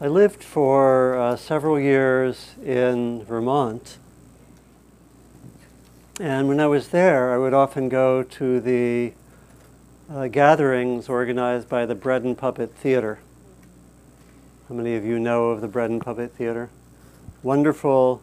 I lived for uh, several years in Vermont. And when I was there, I would often go to the uh, gatherings organized by the Bread and Puppet Theater. How many of you know of the Bread and Puppet Theater? Wonderful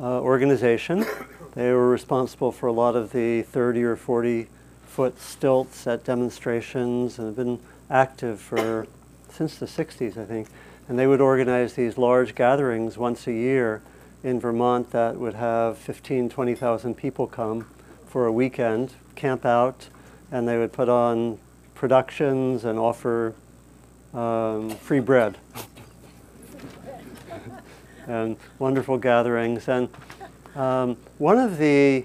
uh, organization. They were responsible for a lot of the 30 or 40 foot stilts at demonstrations and have been active for since the 60s, I think. And they would organize these large gatherings once a year in Vermont that would have 15, 20,000 people come for a weekend, camp out, and they would put on productions and offer um, free bread. and wonderful gatherings. And um, one of the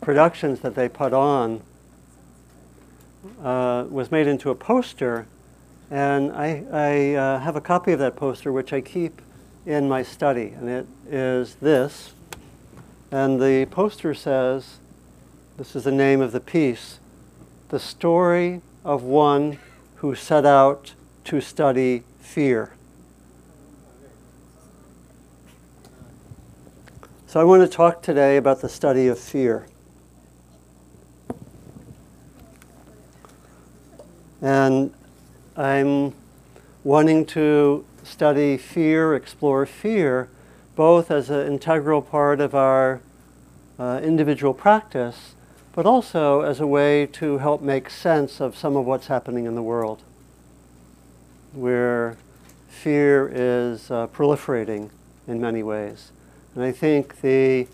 productions that they put on uh, was made into a poster and I, I uh, have a copy of that poster, which I keep in my study. And it is this. And the poster says, this is the name of the piece, The Story of One Who Set Out to Study Fear. So I want to talk today about the study of fear. And I'm wanting to study fear, explore fear, both as an integral part of our uh, individual practice, but also as a way to help make sense of some of what's happening in the world, where fear is uh, proliferating in many ways. And I think the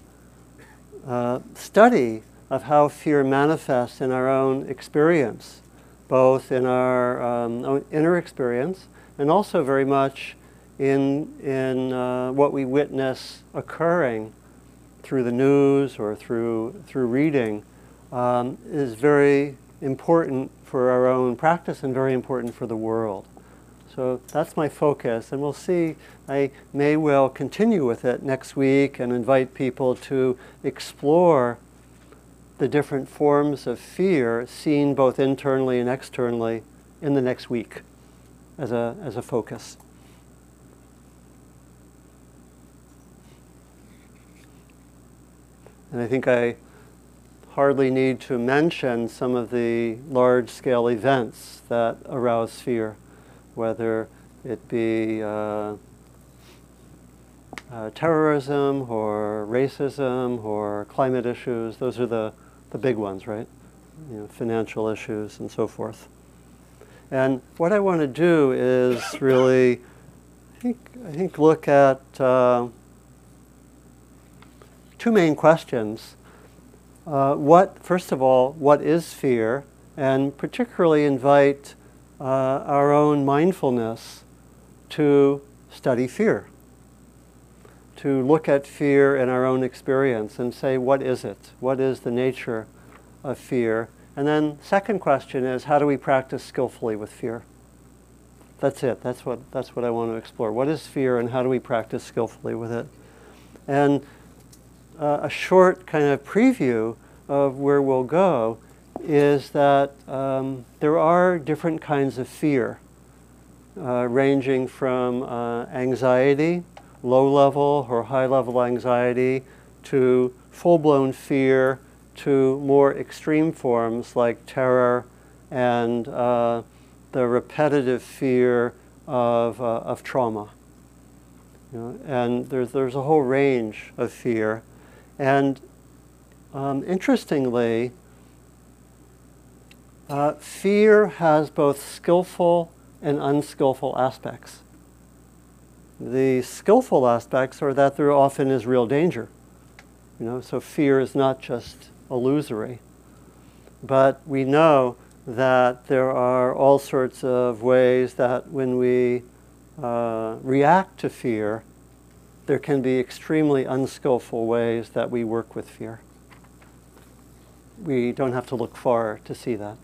uh, study of how fear manifests in our own experience both in our um, inner experience and also very much in, in uh, what we witness occurring through the news or through, through reading um, is very important for our own practice and very important for the world. So that's my focus, and we'll see. I may well continue with it next week and invite people to explore the different forms of fear seen both internally and externally in the next week as a, as a focus. And I think I hardly need to mention some of the large scale events that arouse fear, whether it be uh, uh, terrorism or racism or climate issues. Those are the the big ones, right? You know, financial issues and so forth. And what I want to do is really, I think, I think look at uh, two main questions. Uh, what, first of all, what is fear? And particularly invite uh, our own mindfulness to study fear to look at fear in our own experience and say, what is it? What is the nature of fear? And then second question is, how do we practice skillfully with fear? That's it. That's what, that's what I want to explore. What is fear and how do we practice skillfully with it? And uh, a short kind of preview of where we'll go is that um, there are different kinds of fear, uh, ranging from uh, anxiety low level or high level anxiety to full blown fear to more extreme forms like terror and uh, the repetitive fear of, uh, of trauma. You know, and there's, there's a whole range of fear. And um, interestingly, uh, fear has both skillful and unskillful aspects. The skillful aspects are that there often is real danger. You know, so fear is not just illusory. But we know that there are all sorts of ways that when we uh, react to fear, there can be extremely unskillful ways that we work with fear. We don't have to look far to see that.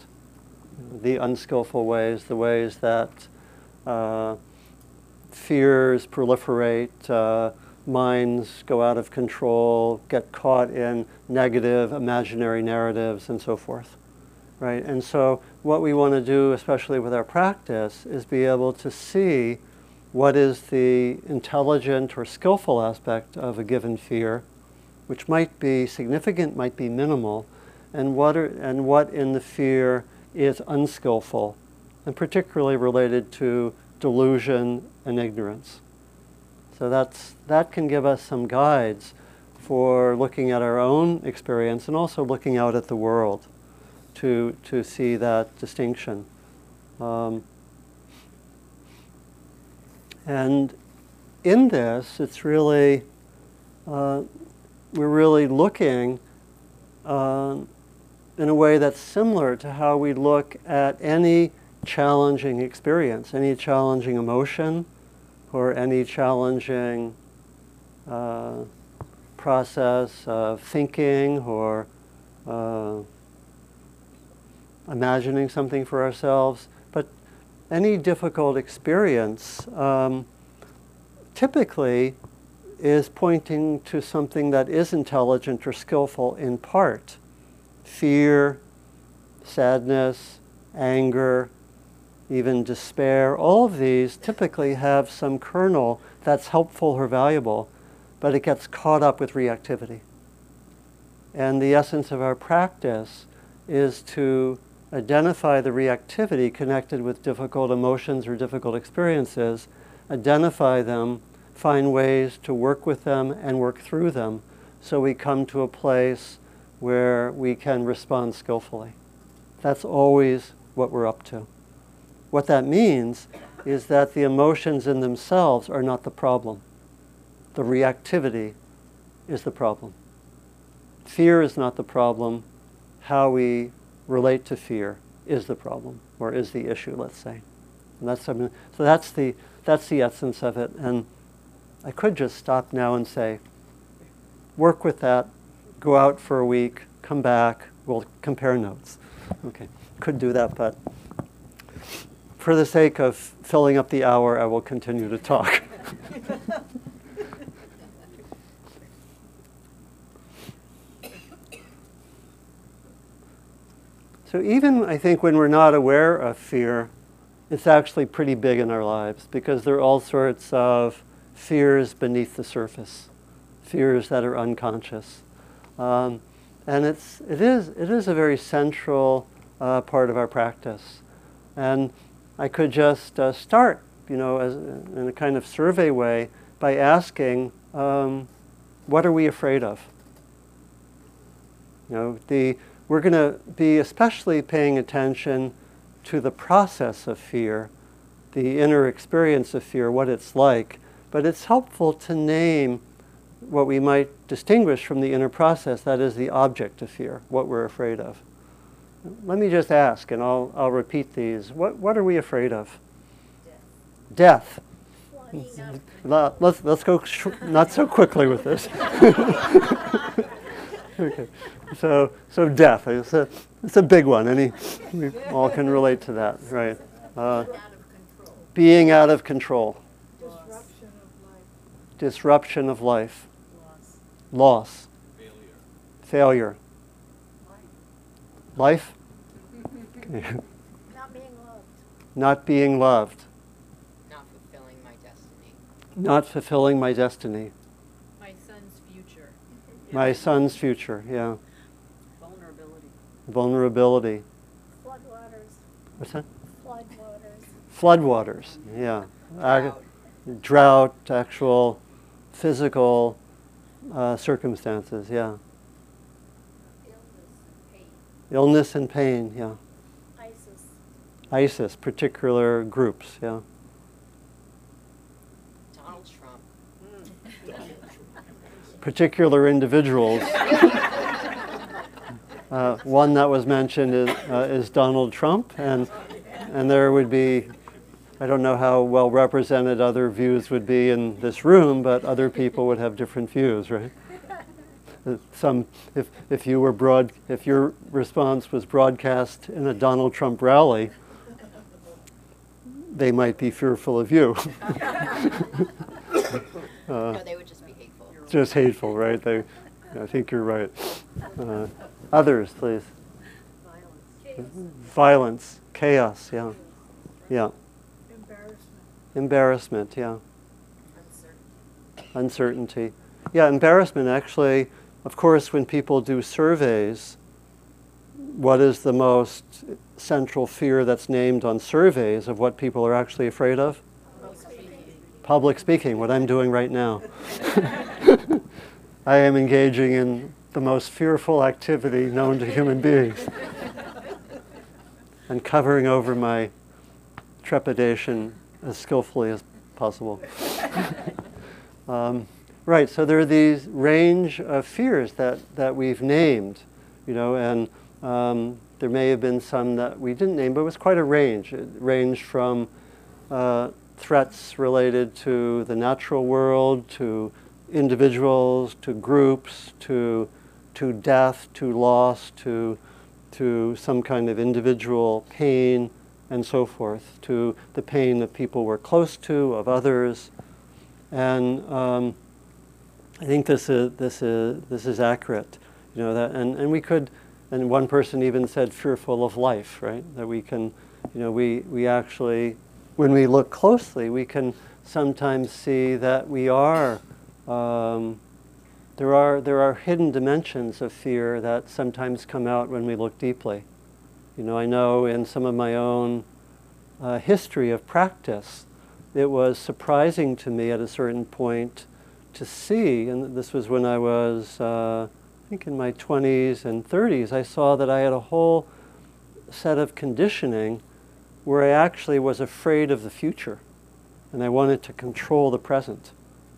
The unskillful ways, the ways that uh, fears proliferate, uh, minds go out of control, get caught in negative imaginary narratives, and so forth. Right? And so, what we want to do, especially with our practice, is be able to see what is the intelligent or skillful aspect of a given fear, which might be significant, might be minimal, and what, are, and what in the fear is unskillful, and particularly related to delusion and ignorance. So that's, that can give us some guides for looking at our own experience and also looking out at the world to, to see that distinction. Um, and in this, it's really, uh, we're really looking uh, in a way that's similar to how we look at any challenging experience, any challenging emotion, or any challenging uh, process of thinking or uh, imagining something for ourselves But any difficult experience um, typically is pointing to something that is intelligent or skillful in part. Fear, sadness, anger, even despair, all of these typically have some kernel that's helpful or valuable, but it gets caught up with reactivity. And the essence of our practice is to identify the reactivity connected with difficult emotions or difficult experiences, identify them, find ways to work with them and work through them so we come to a place where we can respond skillfully. That's always what we're up to. What that means is that the emotions in themselves are not the problem. The reactivity is the problem. Fear is not the problem. How we relate to fear is the problem or is the issue, let's say. And that's something, so that's the, that's the essence of it. And I could just stop now and say, work with that, go out for a week, come back, we'll compare notes. Okay, could do that, but for the sake of filling up the hour, I will continue to talk. So even I think when we're not aware of fear, it's actually pretty big in our lives because there are all sorts of fears beneath the surface, fears that are unconscious. Um, and it's, it, is, it is a very central uh, part of our practice. And I could just uh, start, you know, as, in a kind of survey way by asking, um, what are we afraid of? You know, the, we're going to be especially paying attention to the process of fear, the inner experience of fear, what it's like. But it's helpful to name what we might distinguish from the inner process, that is the object of fear, what we're afraid of. Let me just ask, and I'll, I'll repeat these. What, what are we afraid of? Death. Death. Let's, let's go sh- not so quickly with this. okay. So, so death, it's a, it's a big one. Any, we all can relate to that, right? Uh, being out of control. Disruption of life. Disruption of life. Loss. Loss. Failure. Failure. Life? Not being loved. Not being loved. Not fulfilling my destiny. Not fulfilling my destiny. My son's future. My son's future, yeah. Vulnerability. Vulnerability. Floodwaters. What's that? Floodwaters. Floodwaters, yeah. Drought, Drought actual physical uh, circumstances, yeah. Illness and pain, yeah. ISIS. ISIS, particular groups, yeah. Donald Trump. Particular individuals. Uh, one that was mentioned is, uh, is Donald Trump, and, and there would be, I don't know how well represented other views would be in this room, but other people would have different views, right? Uh, some, if, if you were broad, if your response was broadcast in a Donald Trump rally, they might be fearful of you. uh, no, they would just be hateful. Just hateful, right? They, I think you're right. Uh, Others, please. Violence. Violence, chaos, yeah. Yeah. Embarrassment. Embarrassment, yeah. Uncertainty. Yeah, embarrassment actually, of course, when people do surveys, what is the most central fear that's named on surveys of what people are actually afraid of? Public speaking, what I'm doing right now. I am engaging in the most fearful activity known to human beings and covering over my trepidation as skillfully as possible. um, right, so there are these range of fears that, that we've named, you know, and um, there may have been some that we didn't name, but it was quite a range. It ranged from uh, threats related to the natural world, to individuals, to groups, to, to death, to loss, to, to some kind of individual pain, and so forth, to the pain that people were close to, of others. And um, I think this is, this, is, this is accurate. You know, that, and, and we could, and one person even said fearful of life, right? That we can, you know, we, we actually, when we look closely, we can sometimes see that we are, um, there are, there are hidden dimensions of fear that sometimes come out when we look deeply. You know, I know in some of my own uh, history of practice, it was surprising to me at a certain point to see, and this was when I was, uh, think in my 20s and 30s, I saw that I had a whole set of conditioning where I actually was afraid of the future and I wanted to control the present.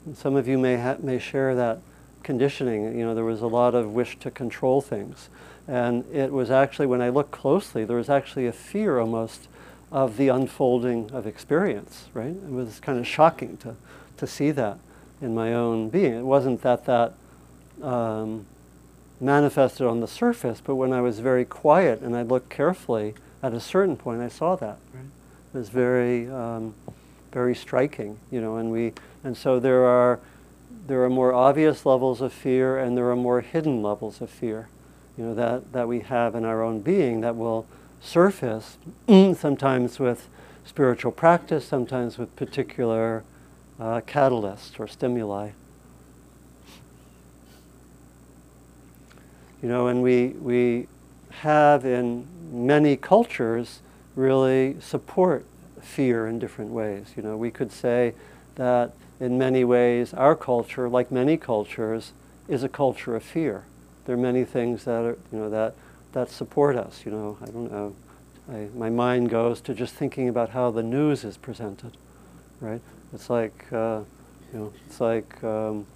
And some of you may, ha- may share that conditioning. You know, there was a lot of wish to control things. And it was actually, when I looked closely, there was actually a fear almost of the unfolding of experience, right? It was kind of shocking to, to see that in my own being. It wasn't that that um, manifested on the surface, but when I was very quiet and I looked carefully, at a certain point I saw that. Right? It was very, um, very striking, you know, and we, and so there are, there are more obvious levels of fear and there are more hidden levels of fear you know, that, that we have in our own being that will surface sometimes with spiritual practice, sometimes with particular uh, catalysts or stimuli. You know, and we, we have in many cultures really support fear in different ways. You know, we could say that in many ways our culture, like many cultures, is a culture of fear there are many things that are, you know, that, that support us. You know, I don't know. I, my mind goes to just thinking about how the news is presented, right? It's like, uh, you know, it's like, um,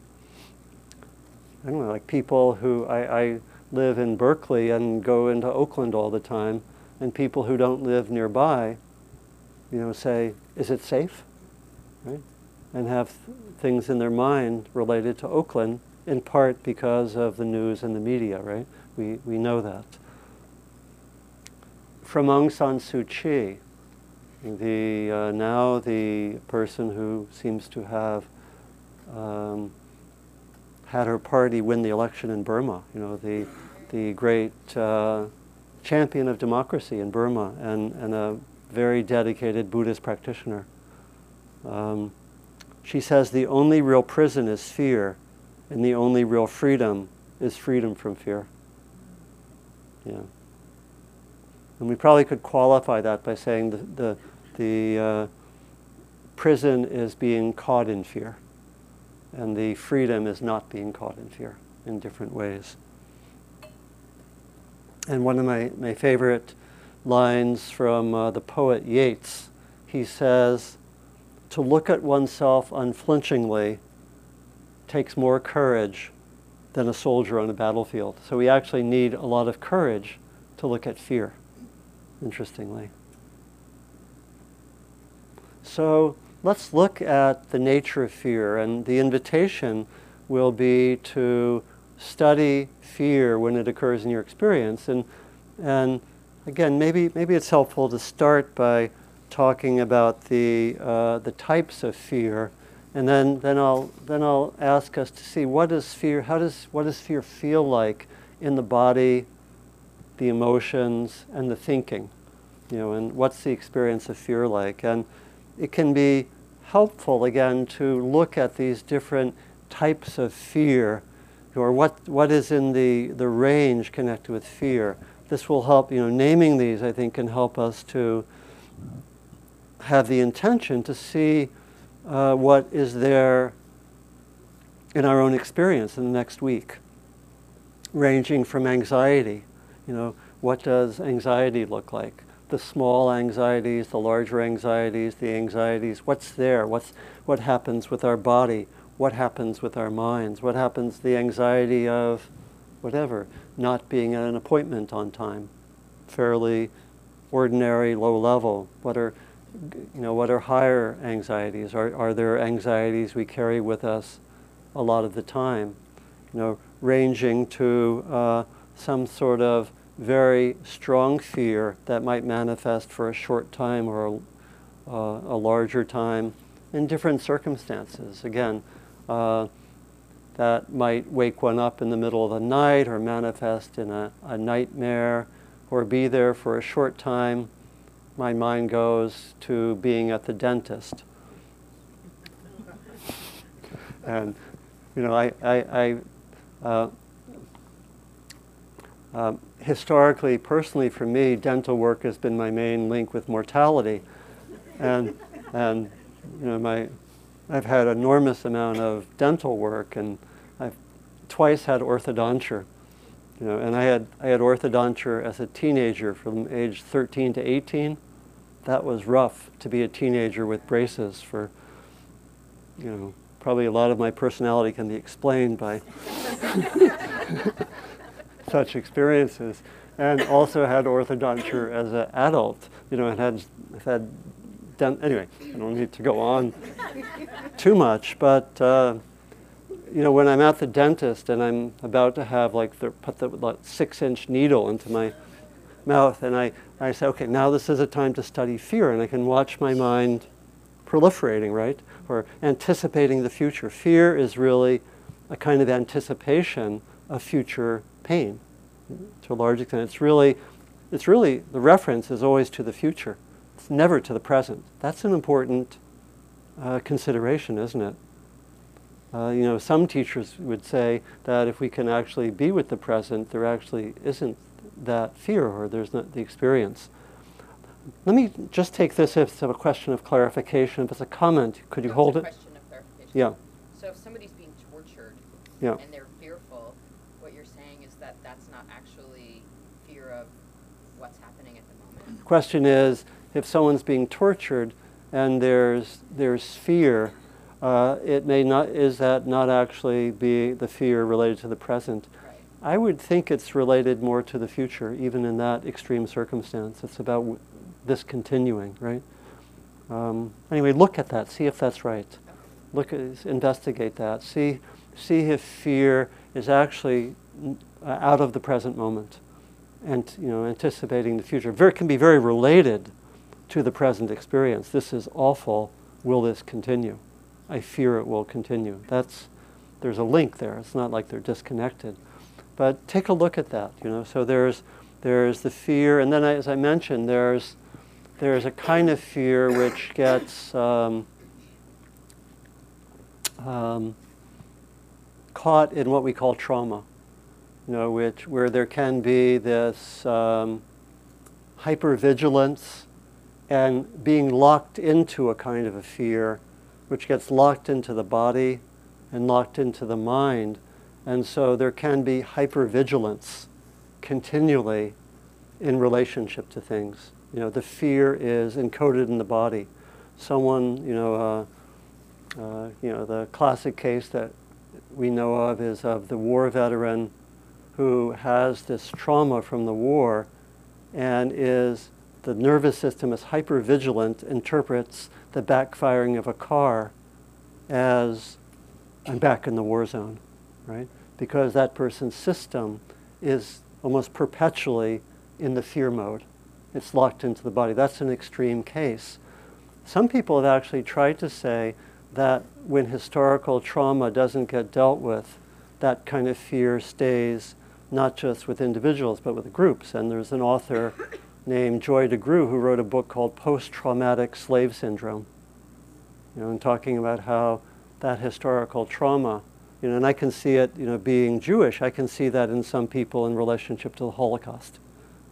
I don't know, like people who, I, I live in Berkeley and go into Oakland all the time, and people who don't live nearby, you know, say, is it safe? Right? And have th- things in their mind related to Oakland in part because of the news and the media, right? We, we know that. From Aung San Suu Kyi, the, uh, now the person who seems to have um, had her party win the election in Burma, you know, the, the great uh, champion of democracy in Burma and, and a very dedicated Buddhist practitioner. Um, she says the only real prison is fear and the only real freedom is freedom from fear. Yeah. And we probably could qualify that by saying the, the, the uh, prison is being caught in fear, and the freedom is not being caught in fear in different ways. And one of my, my favorite lines from uh, the poet Yeats, he says, To look at oneself unflinchingly takes more courage than a soldier on a battlefield. So we actually need a lot of courage to look at fear, interestingly. So let's look at the nature of fear, and the invitation will be to study fear when it occurs in your experience. And, and again, maybe, maybe it's helpful to start by talking about the, uh, the types of fear and then, then, I'll, then I'll ask us to see what does fear, how does, what does fear feel like in the body, the emotions, and the thinking? You know, and what's the experience of fear like? And it can be helpful again to look at these different types of fear or what, what is in the, the range connected with fear. This will help, you know, naming these I think can help us to have the intention to see uh, what is there in our own experience in the next week, ranging from anxiety, you know, what does anxiety look like? The small anxieties, the larger anxieties, the anxieties, what's there? What's, what happens with our body? What happens with our minds? What happens, the anxiety of whatever, not being at an appointment on time, fairly ordinary, low level? What are, you know, what are higher anxieties? Are, are there anxieties we carry with us a lot of the time? You know, ranging to uh, some sort of very strong fear that might manifest for a short time or a, uh, a larger time in different circumstances. Again, uh, that might wake one up in the middle of the night or manifest in a, a nightmare or be there for a short time. My mind goes to being at the dentist. and, you know, I, I, I uh, um, historically, personally, for me, dental work has been my main link with mortality, and and you know my I've had enormous amount of dental work, and I've twice had orthodonture, you know, and I had I had orthodonture as a teenager from age 13 to 18. That was rough to be a teenager with braces for, you know, probably a lot of my personality can be explained by such experiences, and also had orthodonture as an adult. You know, and had had dent- anyway. I don't need to go on too much, but uh, you know, when I'm at the dentist and I'm about to have like the, put the like, six-inch needle into my mouth, and I, I say, okay, now this is a time to study fear, and I can watch my mind proliferating, right, or anticipating the future. Fear is really a kind of anticipation of future pain to a large extent. It's really, it's really, the reference is always to the future. It's never to the present. That's an important uh, consideration, isn't it? Uh, you know, some teachers would say that if we can actually be with the present, there actually isn't that fear or there's not the experience. Let me just take this if it's a question of clarification. If it's a comment, could you No, hold it? question of clarification. Yeah. So if somebody's being tortured Yeah. and they're fearful, what you're saying is that that's not actually fear of what's happening at the moment. Question is if someone's being tortured and there's there's fear uh, it may not is that not actually be the fear related to the present? I would think it's related more to the future even in that extreme circumstance. It's about w- this continuing right? Um, anyway look at that see if that's right. Look at investigate that. See see if fear is actually mm, uh, out of the present moment and you know anticipating the future very, can be very related to the present experience. This is awful. Will this continue? I fear it will continue. That's there's a link there. It's not like they're disconnected. But take a look at that you know. So there's there's the fear and then as i mentioned there's there's a kind of fear which gets um, um, caught in what we call trauma you know, which where there can be this um, hypervigilance and being locked into a kind of a fear, which gets locked into the body and locked into the mind, and so there can be hypervigilance continually in relationship to things. You know, the fear is encoded in the body. Someone, you know, uh, uh, you know, the classic case that we know of is of the war veteran who has this trauma from the war and is the nervous system is hypervigilant, interprets the backfiring of a car as I'm back in the war zone, right? Because that person's system is almost perpetually in the fear mode. It's locked into the body. That's an extreme case. Some people have actually tried to say that when historical trauma doesn't get dealt with, that kind of fear stays not just with individuals but with groups. And there's an author named Joy DeGruy who wrote a book called Post Traumatic Slave Syndrome. you know, and talking about how that historical trauma, you know, and I can see it, you know, being Jewish, I can see that in some people in relationship to the Holocaust.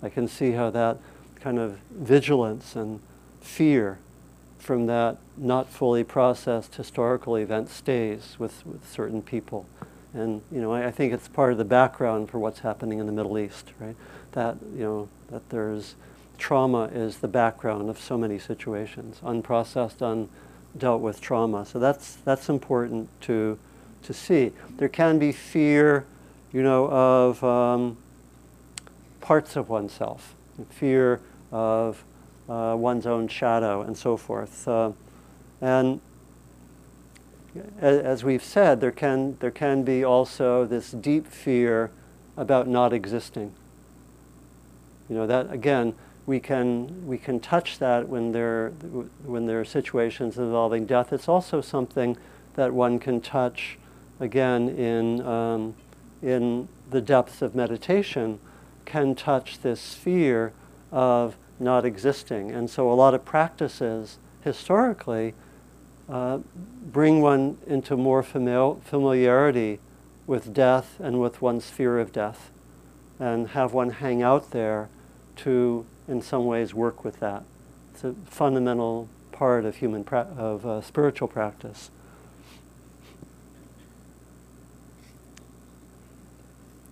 I can see how that kind of vigilance and fear from that not fully processed historical event stays with, with certain people. And you know, I, I, think it's part of the background for what's happening in the Middle East, right? That you know, that there's trauma is the background of so many situations, unprocessed, undealt with trauma. So that's that's important to to see. There can be fear, you know, of um, parts of oneself, fear of uh, one's own shadow, and so forth. Uh, and as we've said, there can, there can be also this deep fear about not existing. You know, that again, we can, we can touch that when there, when there are situations involving death. It's also something that one can touch again in, um, in the depths of meditation, can touch this fear of not existing. And so a lot of practices historically uh, bring one into more famil- familiarity with death and with one's fear of death, and have one hang out there to, in some ways, work with that. It's a fundamental part of human pra- of uh, spiritual practice.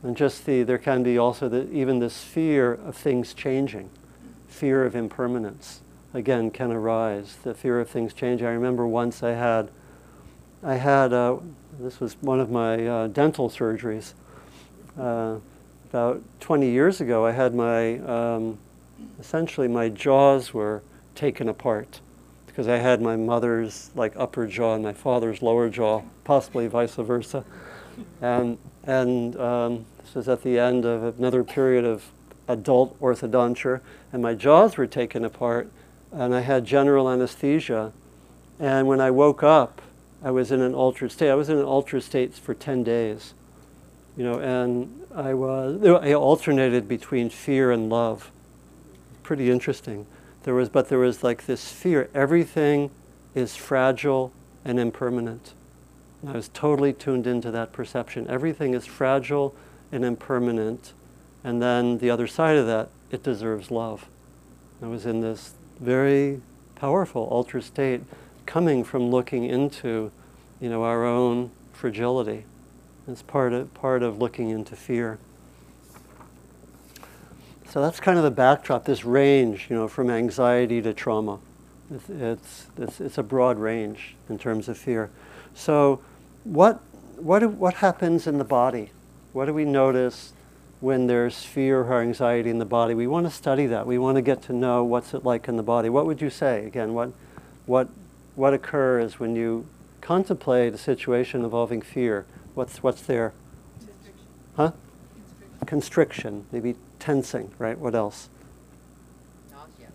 And just the there can be also the, even this fear of things changing, fear of impermanence again can arise. The fear of things changing. I remember once I had, I had, uh, this was one of my uh, dental surgeries. Uh, about 20 years ago, I had my, um, essentially my jaws were taken apart because I had my mother's like upper jaw and my father's lower jaw, possibly vice versa. And, and um, this was at the end of another period of adult orthodonture, and my jaws were taken apart and I had general anesthesia. And when I woke up, I was in an altered state. I was in an altered state for 10 days, you know, and I was, I alternated between fear and love. Pretty interesting. There was, but there was like this fear. Everything is fragile and impermanent. And I was totally tuned into that perception. Everything is fragile and impermanent. And then the other side of that, it deserves love. I was in this very powerful ultra state coming from looking into, you know, our own fragility. It's part of, part of looking into fear. So that's kind of the backdrop, this range, you know, from anxiety to trauma. It's, it's, it's, it's a broad range in terms of fear. So what, what, what happens in the body? What do we notice when there's fear or anxiety in the body. We want to study that. We want to get to know what's it like in the body. What would you say? Again, what, what, what occurs when you contemplate a situation involving fear? What's, what's there? Constriction. Huh? Constriction. Constriction, maybe tensing, right? What else? Nausea.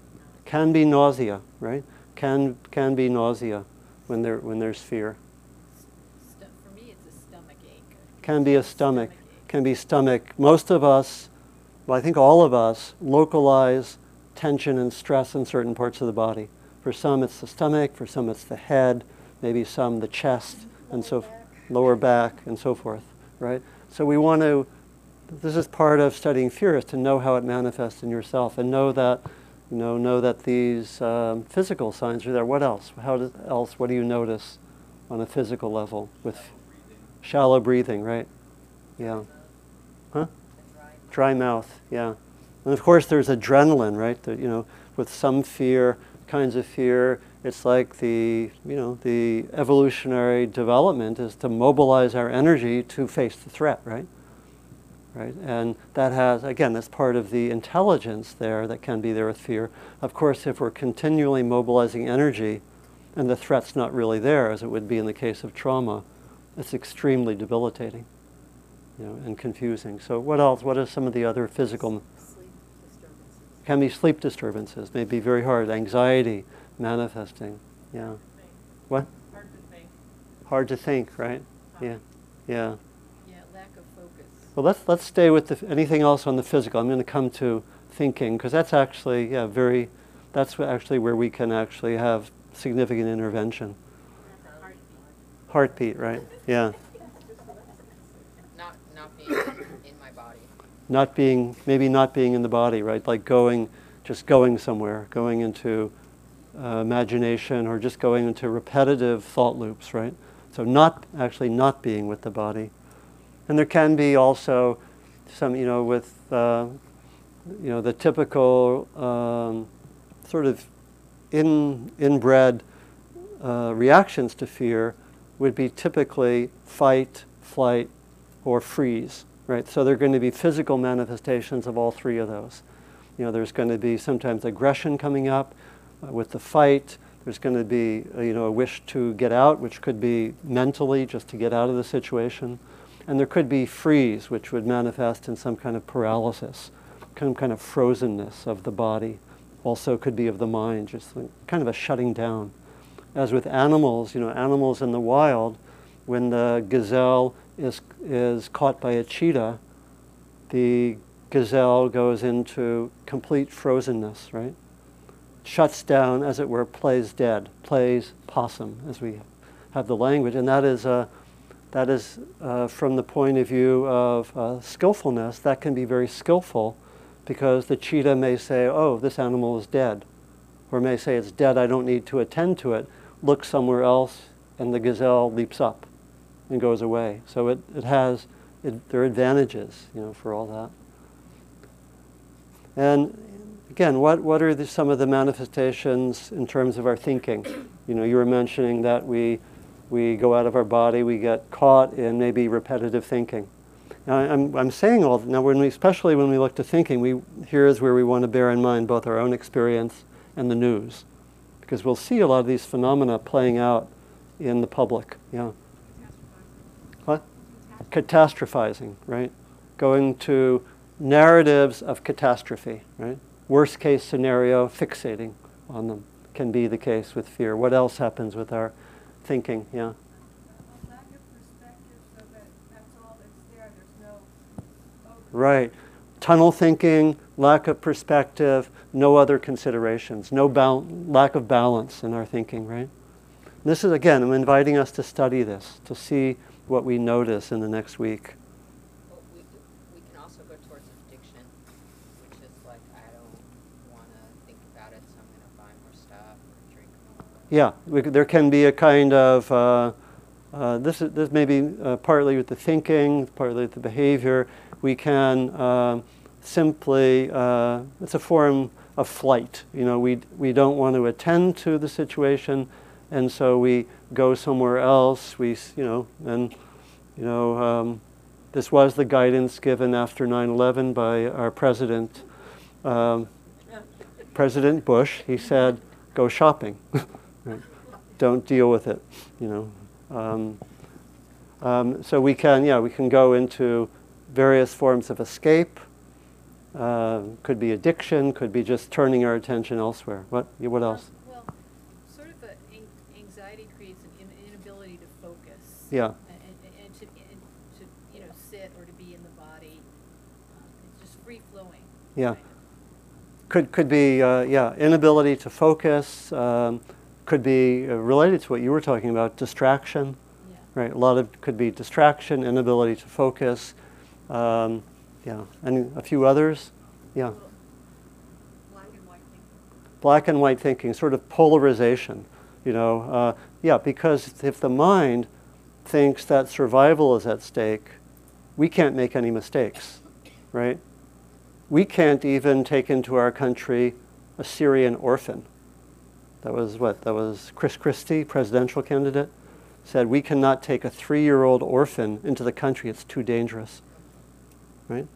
Can be nausea, right? Can, can be nausea when, there, when there's fear. For me, it's a stomach ache. Can be a stomach. Can be stomach. Most of us, well, I think all of us, localize tension and stress in certain parts of the body. For some, it's the stomach. For some, it's the head. Maybe some the chest, and so lower back, and so forth. Right. So we want to. This is part of studying fear, is to know how it manifests in yourself, and know that, you know, know that these um, physical signs are there. What else? How does, else? What do you notice on a physical level with shallow breathing? Right. Yeah. Huh? Dry mouth, yeah. And of course, there's adrenaline, right? That, you know, with some fear, kinds of fear, it's like the, you know, the evolutionary development is to mobilize our energy to face the threat, right? Right? And that has, again, that's part of the intelligence there that can be there with fear. Of course, if we're continually mobilizing energy and the threat's not really there, as it would be in the case of trauma, it's extremely debilitating you know, and confusing. So what else? What are some of the other physical? Sleep disturbances. Can be sleep disturbances. May be very hard. Anxiety manifesting. Yeah. What? Hard to think. Hard to think, right? Yeah. Yeah. Yeah, lack of focus. Well, let's let's stay with the, anything else on the physical. I'm going to come to thinking because that's actually yeah very. That's actually where we can actually have significant intervention. Heartbeat, right? Yeah. Not, not being in my body. Not being, maybe not being in the body, right? Like going, just going somewhere, going into uh, imagination or just going into repetitive thought loops, right? So not actually not being with the body. And there can be also some, you know, with, uh, you know, the typical um, sort of in, inbred uh, reactions to fear would be typically fight, flight, or freeze, right? So there are going to be physical manifestations of all three of those. You know, there's going to be sometimes aggression coming up uh, with the fight. There's going to be, uh, you know, a wish to get out, which could be mentally just to get out of the situation. And there could be freeze, which would manifest in some kind of paralysis, some kind of frozenness of the body. Also could be of the mind, just kind of a shutting down. As with animals, you know, animals in the wild, when the gazelle is, is caught by a cheetah, the gazelle goes into complete frozenness, right? Shuts down, as it were, plays dead, plays possum, as we have the language. And that is, uh, that is uh, from the point of view of uh, skillfulness, that can be very skillful because the cheetah may say, oh, this animal is dead. Or may say, it's dead, I don't need to attend to it. Look somewhere else, and the gazelle leaps up and goes away. So it, it has, it, there are advantages, you know, for all that. And again, what, what are the, some of the manifestations in terms of our thinking? You know, you were mentioning that we, we go out of our body, we get caught in maybe repetitive thinking. Now, I'm, I'm saying all now, when we, especially when we look to thinking, we, here is where we want to bear in mind both our own experience and the news, because we'll see a lot of these phenomena playing out in the public. Yeah. Catastrophizing, right? Going to narratives of catastrophe, right? Worst case scenario, fixating on them can be the case with fear. What else happens with our thinking? Yeah. Right. Tunnel thinking, lack of perspective, no other considerations, no bal- lack of balance in our thinking, right? This is, again, I'm inviting us to study this, to see what we notice in the next week. Well, we, we can also go towards addiction, which is like, I don't want to think about it, so I'm going to buy more stuff or drink more. Yeah, we, there can be a kind of, uh, uh, this, is, this may be uh, partly with the thinking, partly with the behavior. We can uh, simply, uh, it's a form of flight. You know, we, we don't want to attend to the situation, and so we go somewhere else. We, you know, and, you know, um, this was the guidance given after 9/11 by our president, um, President Bush. He said, "Go shopping. Don't deal with it." You know. Um, um, so we can, yeah, we can go into various forms of escape. Uh, could be addiction. Could be just turning our attention elsewhere. What? What else? Well, sort of a an- anxiety creates an in- inability to focus. Yeah. And, and, and to, and to, you know, sit or to be in the body. Um, It's just free flowing. Yeah. Could, could be, uh, yeah, inability to focus, um, could be uh, related to what you were talking about, distraction, Yeah. right? A lot of, could be distraction, inability to focus, um, yeah, and a few others, yeah. Black and white thinking. Black and white thinking, sort of polarization, you know, uh, yeah, because if the mind thinks that survival is at stake, we can't make any mistakes, right? We can't even take into our country a Syrian orphan. That was what? That was Chris Christie, presidential candidate, said we cannot take a three-year-old orphan into the country. It's too dangerous, right?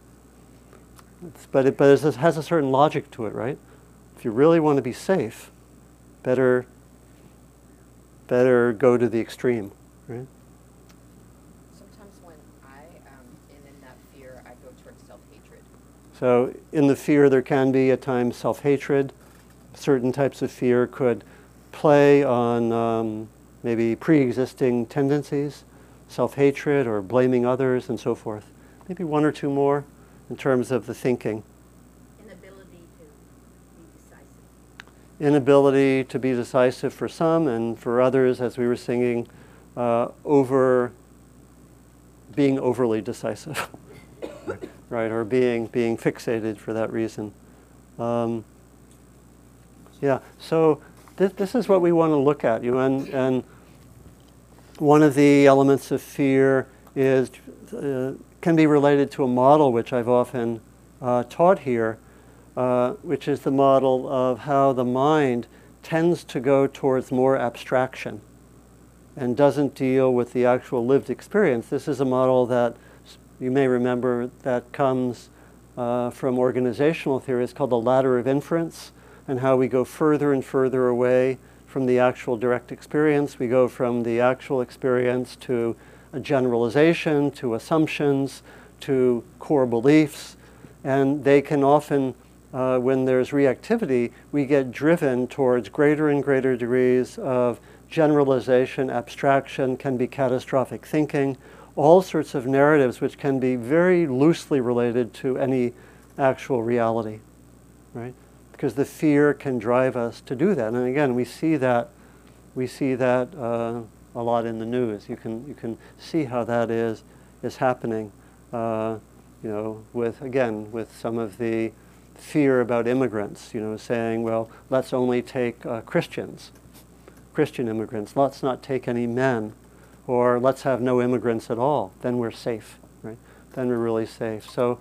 It's, but it, but it has a certain logic to it, right? If you really want to be safe, better better go to the extreme, right? So in the fear, there can be at times self-hatred. Certain types of fear could play on um, maybe pre-existing tendencies, self-hatred or blaming others and so forth. Maybe one or two more in terms of the thinking. Inability to be decisive. Inability to be decisive for some and for others, as we were singing, uh, over being overly decisive, right, or being being fixated for that reason. Um, yeah, so th- this is what we want to look at, you and, and one of the elements of fear is uh, can be related to a model which I've often uh, taught here, uh, which is the model of how the mind tends to go towards more abstraction and doesn't deal with the actual lived experience. This is a model that you may remember that comes uh, from organizational theory. It's called the ladder of inference, and how we go further and further away from the actual direct experience. We go from the actual experience to a generalization, to assumptions, to core beliefs, and they can often, uh, when there's reactivity, we get driven towards greater and greater degrees of generalization, abstraction, can be catastrophic thinking, all sorts of narratives which can be very loosely related to any actual reality, right? Because the fear can drive us to do that. And again, we see that, we see that uh, a lot in the news. You can, you can see how that is, is happening, uh, you know, with, again, with some of the fear about immigrants, you know, saying, well, let's only take uh, Christians, Christian immigrants, let's not take any men or let's have no immigrants at all. Then we're safe, right? Then we're really safe. So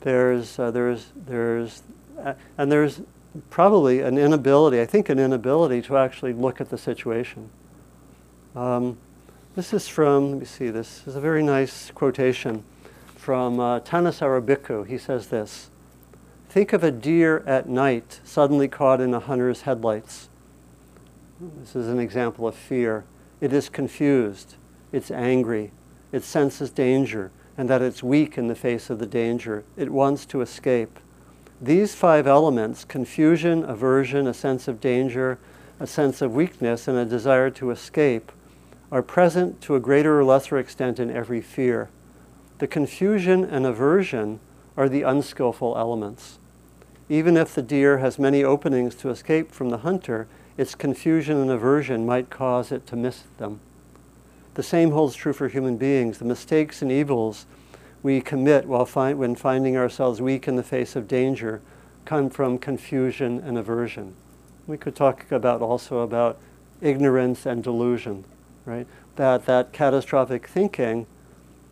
there's uh, there's there's uh, and there's probably an inability. I think an inability to actually look at the situation. Um, this is from. Let me see. This is a very nice quotation from uh, Thanissaro Bhikkhu. He says this. Think of a deer at night suddenly caught in a hunter's headlights. This is an example of fear it is confused, it's angry, it senses danger, and that it's weak in the face of the danger. It wants to escape. These five elements confusion, aversion, a sense of danger, a sense of weakness, and a desire to escape are present to a greater or lesser extent in every fear. The confusion and aversion are the unskillful elements. Even if the deer has many openings to escape from the hunter, its confusion and aversion might cause it to miss them. The same holds true for human beings. The mistakes and evils we commit while when finding ourselves weak in the face of danger come from confusion and aversion. We could talk about also about ignorance and delusion, right? That that catastrophic thinking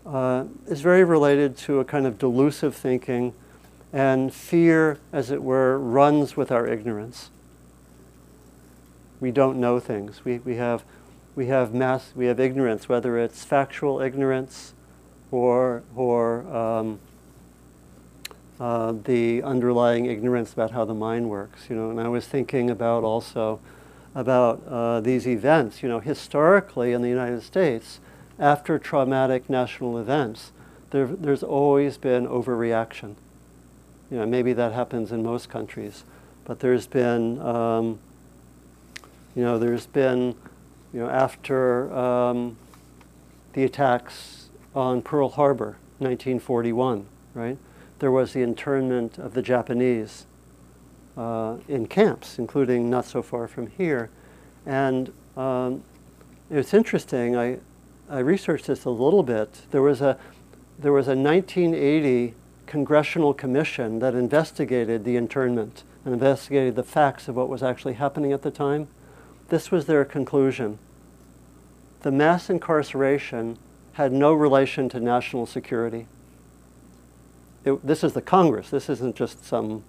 uh, is very related to a kind of delusive thinking, and fear, as it were, runs with our ignorance we don't know things. We, we, have, we, have mass, we have ignorance, whether it's factual ignorance or, or um, uh, the underlying ignorance about how the mind works. You know, and I was thinking about also about uh, these events. You know, historically in the United States, after traumatic national events, there, there's always been overreaction. You know, maybe that happens in most countries, but there's been um, you know, there's been, you know, after um, the attacks on Pearl Harbor, 1941, right? There was the internment of the Japanese uh, in camps, including not so far from here. And um, it's interesting, I, I researched this a little bit. There was a, there was a 1980 congressional commission that investigated the internment and investigated the facts of what was actually happening at the time. This was their conclusion. The mass incarceration had no relation to national security. It, this is the Congress. This isn't just some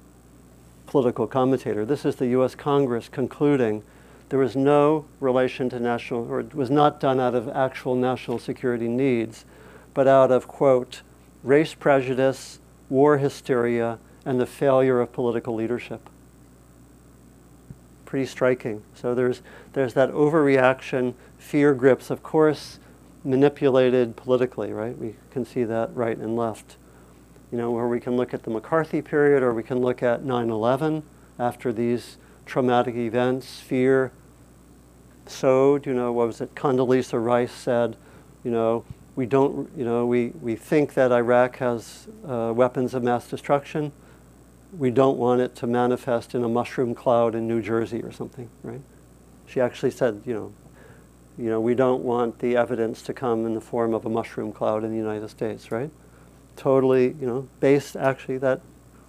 political commentator. This is the US Congress concluding there was no relation to national, or it was not done out of actual national security needs, but out of, quote, race prejudice, war hysteria, and the failure of political leadership pretty striking. So there's, there's that overreaction, fear grips, of course, manipulated politically, right? We can see that right and left. You know, where we can look at the McCarthy period or we can look at 9 11 after these traumatic events, fear sowed, you know, what was it? Condoleezza Rice said, you know, we don't, you know, we, we think that Iraq has uh, weapons of mass destruction we don't want it to manifest in a mushroom cloud in New Jersey or something, right? She actually said, you know, you know, we don't want the evidence to come in the form of a mushroom cloud in the United States, right? Totally, you know, based actually that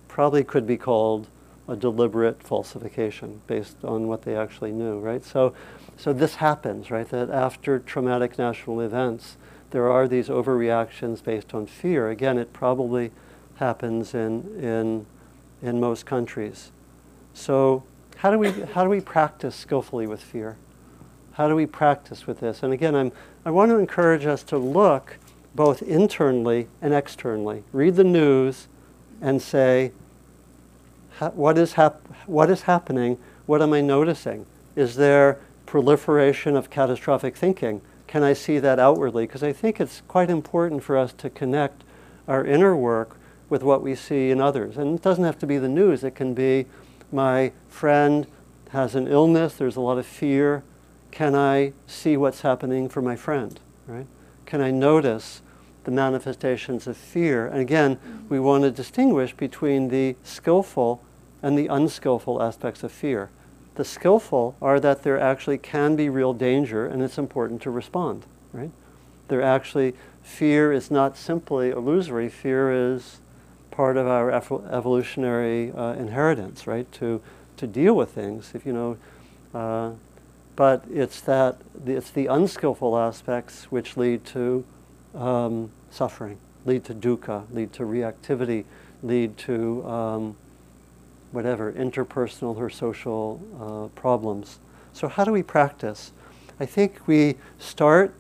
probably could be called a deliberate falsification based on what they actually knew, right? So, so this happens, right? That after traumatic national events, there are these overreactions based on fear. Again, it probably happens in, in, in most countries. So how do, we, how do we practice skillfully with fear? How do we practice with this? And again, I'm, I want to encourage us to look both internally and externally. Read the news and say, what is, hap- what is happening? What am I noticing? Is there proliferation of catastrophic thinking? Can I see that outwardly? Because I think it's quite important for us to connect our inner work with what we see in others. And it doesn't have to be the news, it can be my friend has an illness, there's a lot of fear. Can I see what's happening for my friend? Right? Can I notice the manifestations of fear? And again, we want to distinguish between the skillful and the unskillful aspects of fear. The skillful are that there actually can be real danger and it's important to respond, right? There actually, fear is not simply illusory, fear is part of our evolutionary uh, inheritance, right? To, to deal with things, if you know, uh, but it's that, it's the unskillful aspects which lead to um, suffering, lead to dukkha, lead to reactivity, lead to um, whatever, interpersonal or social uh, problems. So, how do we practice? I think we start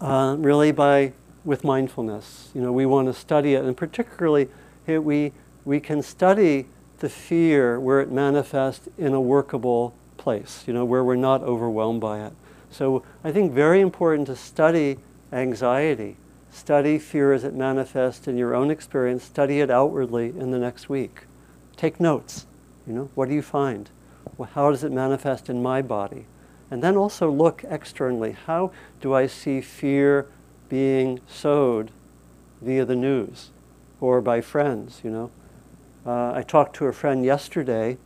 uh, really by with mindfulness. You know, we want to study it, and particularly here we we can study the fear where it manifests in a workable place. You know, where we're not overwhelmed by it. So, I think very important to study anxiety, study fear as it manifests in your own experience, study it outwardly in the next week. Take notes. You know, what do you find? Well, how does it manifest in my body? And then also look externally. How do I see fear being sowed via the news or by friends? You know, uh, I talked to a friend yesterday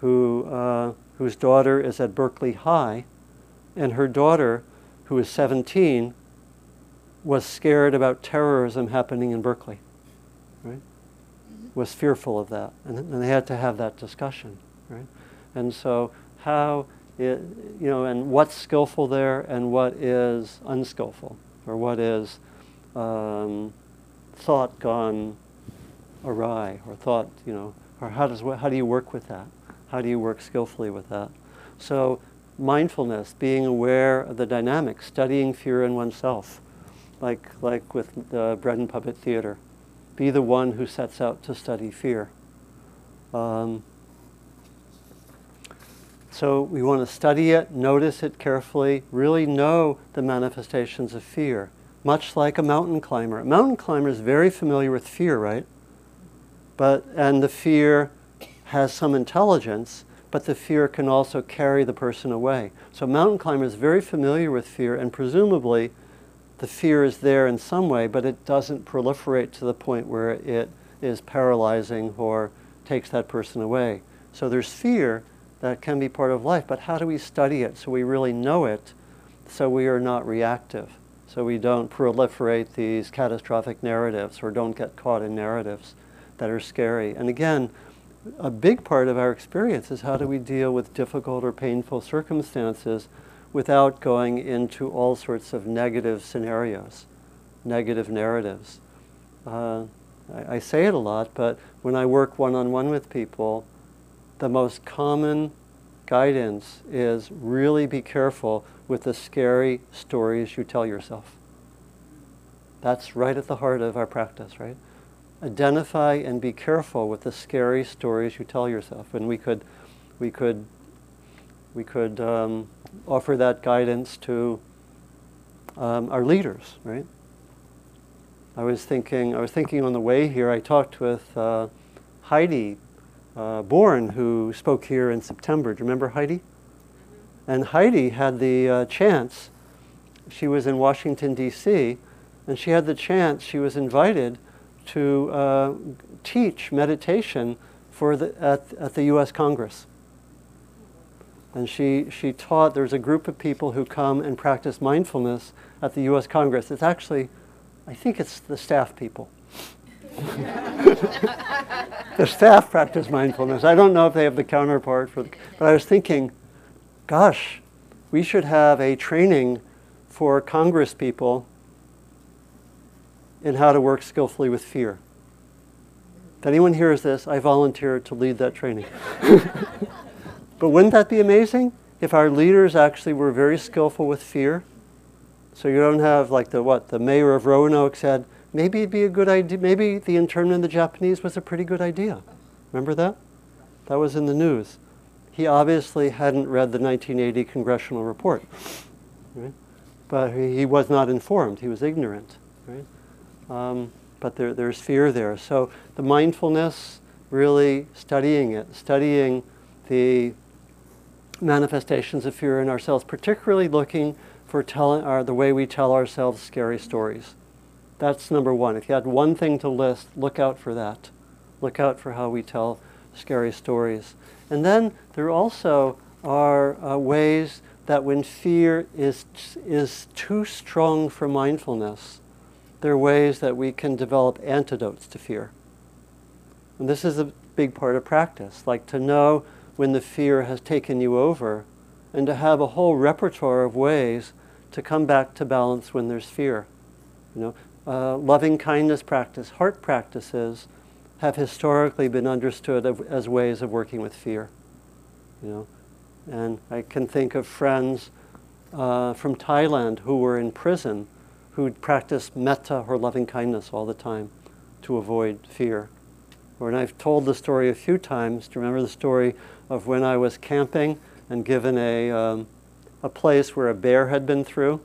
who uh, whose daughter is at Berkeley High, and her daughter, who is 17, was scared about terrorism happening in Berkeley. Right? was fearful of that, and, and they had to have that discussion, right? And so how it, you know, and what's skillful there, and what is unskillful, or what is um, thought gone awry, or thought, you know, or how does how do you work with that? How do you work skillfully with that? So mindfulness, being aware of the dynamics, studying fear in oneself, like like with the bread and puppet theater be the one who sets out to study fear. Um, so we want to study it, notice it carefully, really know the manifestations of fear, much like a mountain climber. A mountain climber is very familiar with fear, right? But and the fear has some intelligence, but the fear can also carry the person away. So a mountain climber is very familiar with fear and presumably the fear is there in some way, but it doesn't proliferate to the point where it is paralyzing or takes that person away. So there's fear that can be part of life, but how do we study it so we really know it so we are not reactive? So we don't proliferate these catastrophic narratives or don't get caught in narratives that are scary. And again, a big part of our experience is how do we deal with difficult or painful circumstances without going into all sorts of negative scenarios, negative narratives. Uh, I, I, say it a lot, but when I work one on one with people, the most common guidance is really be careful with the scary stories you tell yourself. That's right at the heart of our practice, right? Identify and be careful with the scary stories you tell yourself. And we could, we could, we could um, offer that guidance to um, our leaders, right? I was thinking, I was thinking on the way here, I talked with uh, Heidi uh, Bourne, who spoke here in September. Do you remember Heidi? And Heidi had the uh, chance, she was in Washington, D.C., and she had the chance, she was invited to uh, teach meditation for the, at, at the U.S. Congress. And she, she taught, there's a group of people who come and practice mindfulness at the US Congress. It's actually, I think it's the staff people. the staff practice mindfulness. I don't know if they have the counterpart for, the, but I was thinking, gosh, we should have a training for Congress people in how to work skillfully with fear. If anyone hears this, I volunteer to lead that training. but wouldn't that be amazing if our leaders actually were very skillful with fear? So you don't have like the what the mayor of Roanoke said. Maybe it'd be a good idea. Maybe the internment in the Japanese was a pretty good idea. Remember that? That was in the news. He obviously hadn't read the 1980 congressional report, right? but he, was not informed. He was ignorant. Right? Um, but there, there's fear there. So the mindfulness, really studying it, studying the manifestations of fear in ourselves, particularly looking for telling our, the way we tell ourselves scary stories. That's number one. If you had one thing to list, look out for that. Look out for how we tell scary stories. And then there also are uh, ways that when fear is, is too strong for mindfulness, there are ways that we can develop antidotes to fear. And this is a big part of practice, like to know when the fear has taken you over and to have a whole repertoire of ways to come back to balance when there's fear. You know, uh, loving kindness practice, heart practices have historically been understood as ways of working with fear. You know, and I can think of friends uh, from Thailand who were in prison who'd practice metta or loving kindness all the time to avoid fear. Or, and I've told the story a few times. Do you remember the story of when I was camping and given a, um, a place where a bear had been through?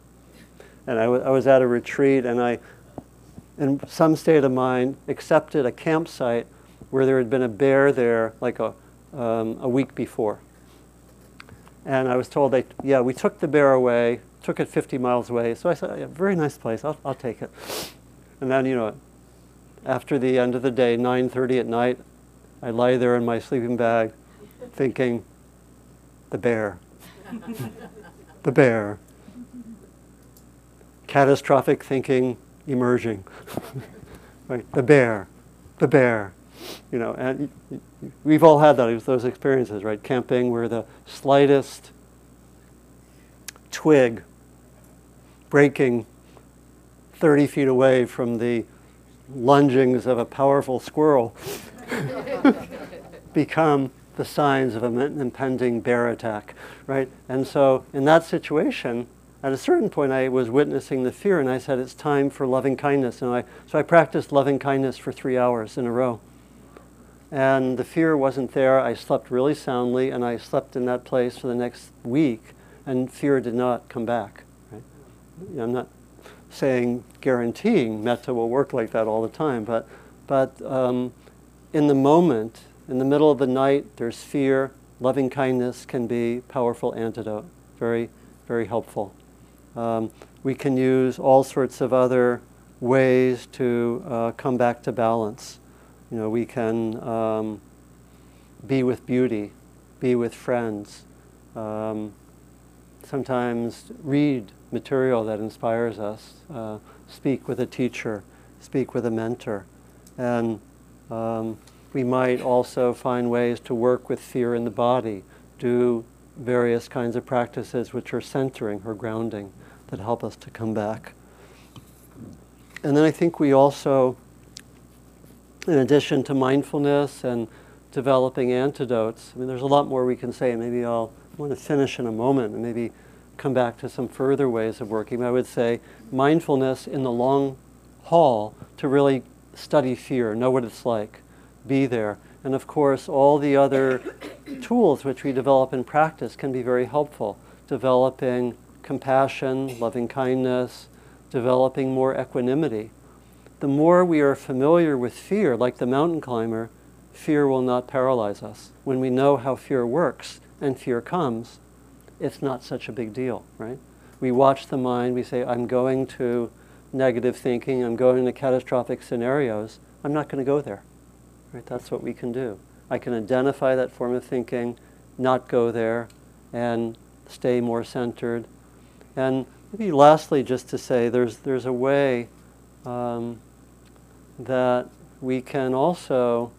And I, I was at a retreat and I, in some state of mind, accepted a campsite where there had been a bear there like a, um, a week before. And I was told, they, yeah, we took the bear away, took it 50 miles away. So I said, yeah, very nice place, I'll, I'll take it. And then, you know, after the end of the day, 9.30 at night, I lie there in my sleeping bag thinking, the bear, the bear. Catastrophic thinking emerging. right? The bear, the bear. You know, and we've all had that, those experiences, right? Camping where the slightest twig breaking 30 feet away from the lungings of a powerful squirrel become the signs of an impending bear attack, right? And so in that situation, at a certain point, I was witnessing the fear, and I said, "It's time for loving kindness." And I, so I practiced loving kindness for three hours in a row and the fear wasn't there. I slept really soundly, and I slept in that place for the next week, and fear did not come back. Right? I'm not saying guaranteeing metta will work like that all the time, but but um, in the moment, in the middle of the night, there's fear. Loving kindness can be powerful antidote. Very, very helpful. Um, we can use all sorts of other ways to uh, come back to balance. You know, we can um, be with beauty, be with friends, um, sometimes read material that inspires us, uh, speak with a teacher, speak with a mentor. And um, we might also find ways to work with fear in the body, do various kinds of practices which are centering or grounding that help us to come back. And then I think we also in addition to mindfulness and developing antidotes, I mean, there's a lot more we can say. Maybe I'll want to finish in a moment and maybe come back to some further ways of working. But I would say mindfulness in the long haul to really study fear, know what it's like, be there. And of course, all the other tools which we develop in practice can be very helpful. Developing compassion, loving kindness, developing more equanimity the more we are familiar with fear, like the mountain climber, fear will not paralyze us. When we know how fear works and fear comes, it's not such a big deal, right? We watch the mind, we say, I'm going to negative thinking, I'm going to catastrophic scenarios, I'm not going to go there. Right? That's what we can do. I can identify that form of thinking, not go there, and stay more centered. And maybe lastly, just to say there's, there's a way um, that we can also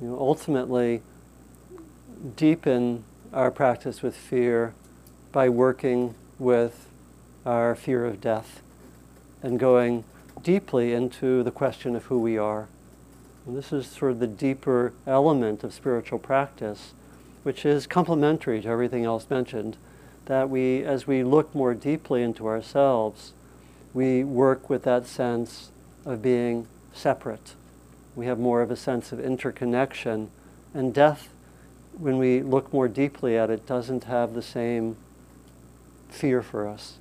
you know, ultimately deepen our practice with fear by working with our fear of death and going deeply into the question of who we are. And this is sort of the deeper element of spiritual practice, which is complementary to everything else mentioned. That we, as we look more deeply into ourselves, we work with that sense of being separate. We have more of a sense of interconnection. And death, when we look more deeply at it, doesn't have the same fear for us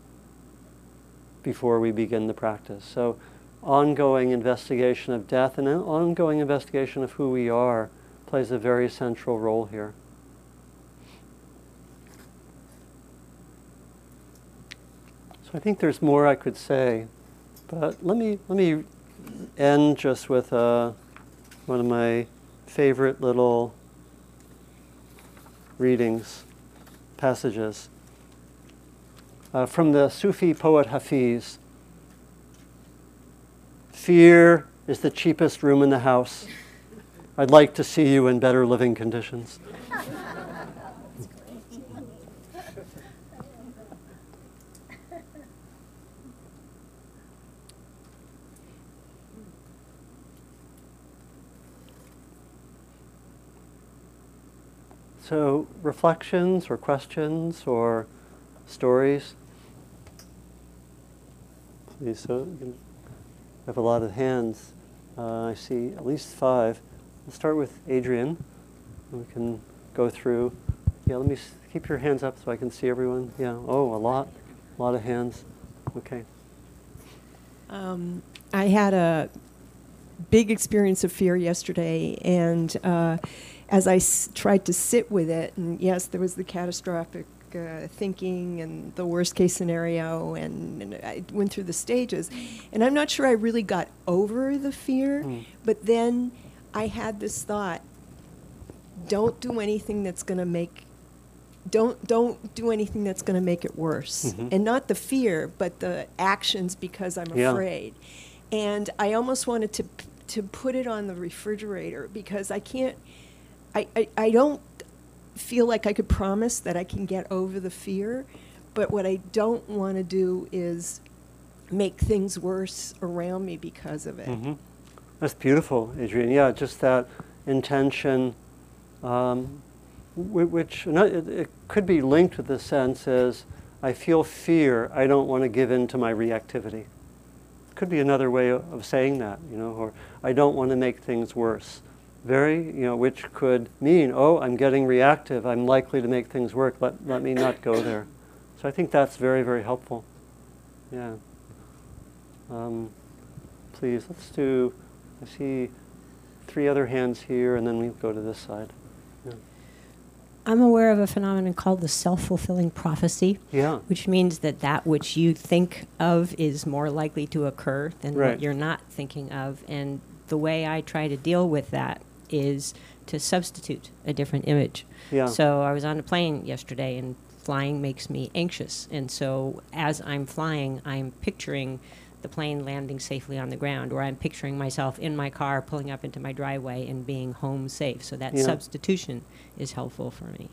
before we begin the practice. So, ongoing investigation of death and an ongoing investigation of who we are plays a very central role here. So I think there's more I could say, but let me let me end just with uh, one of my favorite little readings, passages uh, from the Sufi poet Hafiz. Fear is the cheapest room in the house. I'd like to see you in better living conditions. So, reflections or questions or stories? Please, so you have a lot of hands. Uh, I see at least five. Let's start with Adrian. We can go through. Yeah, let me keep your hands up so I can see everyone. Yeah, oh, a lot, a lot of hands. Okay. Um, I had a big experience of fear yesterday, and uh, as I s- tried to sit with it, and yes, there was the catastrophic uh, thinking and the worst case scenario, and, and I went through the stages, and I'm not sure I really got over the fear, Mm. but then I had this thought: don't do anything that's going to make don't don't do anything that's going to make it worse Mhm. and not the fear but the actions because i'm Yeah. afraid and i almost wanted to p- to put it on the refrigerator because i can't I, I i don't feel like i could promise that i can get over the fear but what i don't want to do is make things worse around me because of it hmm That's beautiful, Adrian. Yeah, just that intention, um, which it, could be linked with the sense is, I feel fear. I don't want to give in to my reactivity. Could be another way of saying that, you know, or I don't want to make things worse. Very, you know, which could mean, oh, I'm getting reactive. I'm likely to make things work. Let, let me not go there. So I think that's very, very helpful. Yeah. Um, please, let's do. I see three other hands here, and then we go to this side. Yeah. I'm aware of a phenomenon called the self fulfilling prophecy, Yeah. which means that that which you think of is more likely to occur than Right. what you're not thinking of. And the way I try to deal with that is to substitute a different image. Yeah. So I was on a plane yesterday, and flying makes me anxious. And so as I'm flying, I'm picturing the plane landing safely on the ground, or I'm picturing myself in my car pulling up into my driveway and being home safe. So that Yeah. substitution is helpful for me.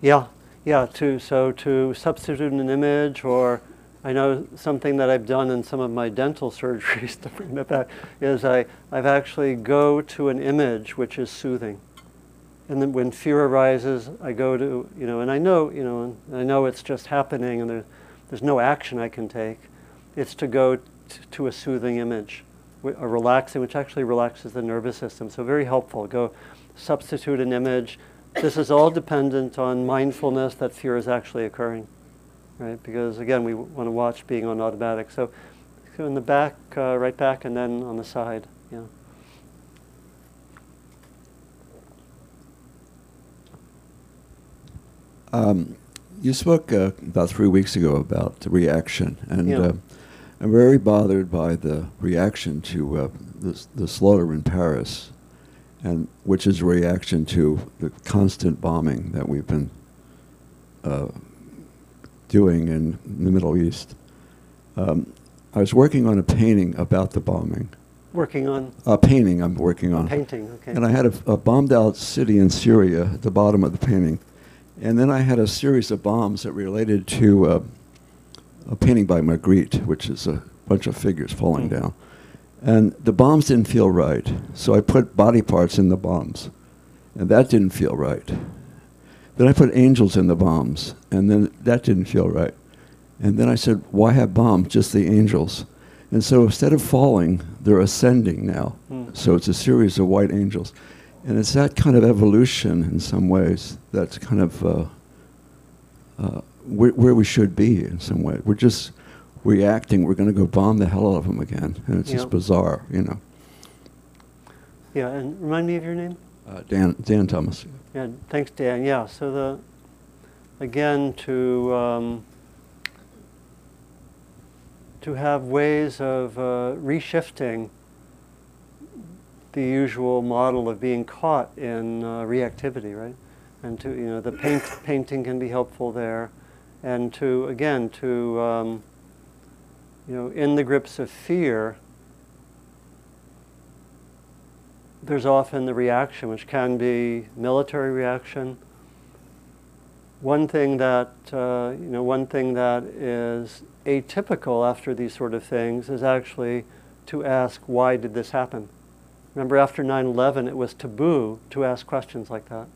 Yeah, yeah. To so to substitute an image, or I know something that I've done in some of my dental surgeries to bring that back is I I've actually go to an image which is soothing, and then when fear arises, I go to you know, and I know you know, and I know it's just happening, and there's there's no action I can take. It's to go t- to a soothing image, a relaxing, which actually relaxes the nervous system. So very helpful. Go substitute an image. This is all dependent on mindfulness that fear is actually occurring, right? Because again, we want to watch being on automatic. So, so in the back, uh, right back, and then on the side. Yeah. Um, you spoke uh, about three weeks ago about the reaction, and Yeah. uh, I'm very bothered by the reaction to uh, the, the slaughter in Paris. and which is a reaction to the constant bombing that we've been uh, doing in the Middle East. Um, I was working on a painting about the bombing. Working on A painting I'm working on. painting, okay. And I had a, a bombed out city in Syria at the bottom of the painting. And then I had a series of bombs that related to uh, a painting by Magritte, which is a bunch of figures falling Mm. down. And the bombs didn't feel right. So I put body parts in the bombs. And that didn't feel right. Then I put angels in the bombs. And then that didn't feel right. And then I said, why have bombs? Just the angels. And so instead of falling, they're ascending now. Hmm. So it's a series of white angels. And it's that kind of evolution in some ways that's kind of uh, uh, where, where we should be in some way. We're just reacting. We're going to go bomb the hell out of them again. And it's Yeah. just bizarre, you know. Yeah, and remind me of your name? Uh, Dan, Dan Thomas. Yeah, thanks, Dan. Yeah, so the, again, to, um, to have ways of uh, reshifting the usual model of being caught in uh, reactivity, right? And to, you know, the paint, painting can be helpful there. And to, again, to, um, you know, in the grips of fear, there's often the reaction, which can be military reaction. One thing that uh, you know, one thing that is atypical after these sort of things is actually to ask, why did this happen? Remember, after 9/11, it was taboo to ask questions like that.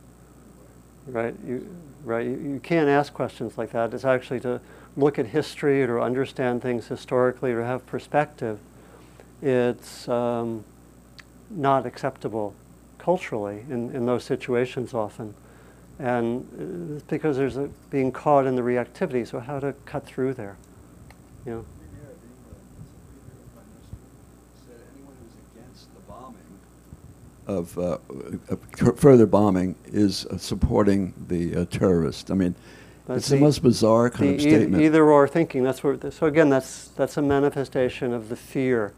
Right? You, right? You, you can't ask questions like that. It's actually to look at history or understand things historically or have perspective. It's um, not acceptable culturally in, in those situations often. And uh, it's because there's a, being caught in the reactivity, so how to cut through there. You know? Of uh, uh, further bombing is uh, supporting the uh, terrorist. I mean, That's it's the, most bizarre kind the of e- statement. either or thinking. That's where. So again, that's that's a manifestation of the fear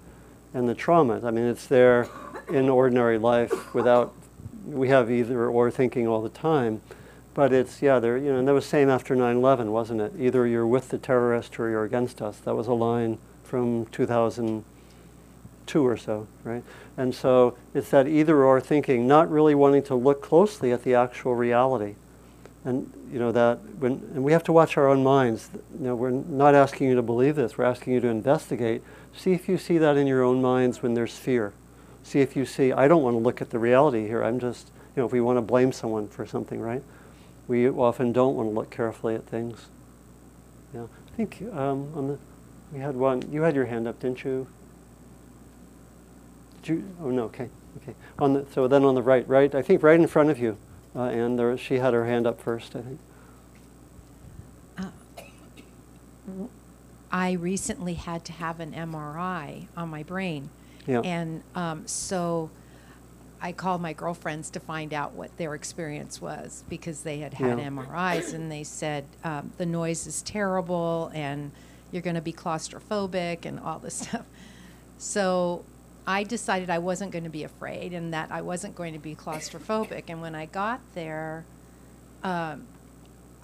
and the trauma. I mean, it's there in ordinary life without. We have either or thinking all the time, but it's yeah. There you know, and that was same after 9/11, wasn't it? Either you're with the terrorist or you're against us. That was a line from 2002 or so, right? And so it's that either or thinking, not really wanting to look closely at the actual reality and you know that when and we have to watch our own minds you know we're not asking you to believe this we're asking you to investigate see if you see that in your own minds when there's fear see if you see i don't want to look at the reality here i'm just you know if we want to blame someone for something right we often don't want to look carefully at things yeah i think um, on the we had one you had your hand up didn't you Did you oh no okay okay on the so then on the right right i think right in front of you uh, and there, she had her hand up first, I think. I recently had to have an MRI on my brain. Yeah. And um, so I called my girlfriends to find out what their experience was because they had had Yeah. MRIs and they said um, the noise is terrible and you're going to be claustrophobic and all this stuff. So I decided I wasn't going to be afraid and that I wasn't going to be claustrophobic. And when I got there, um,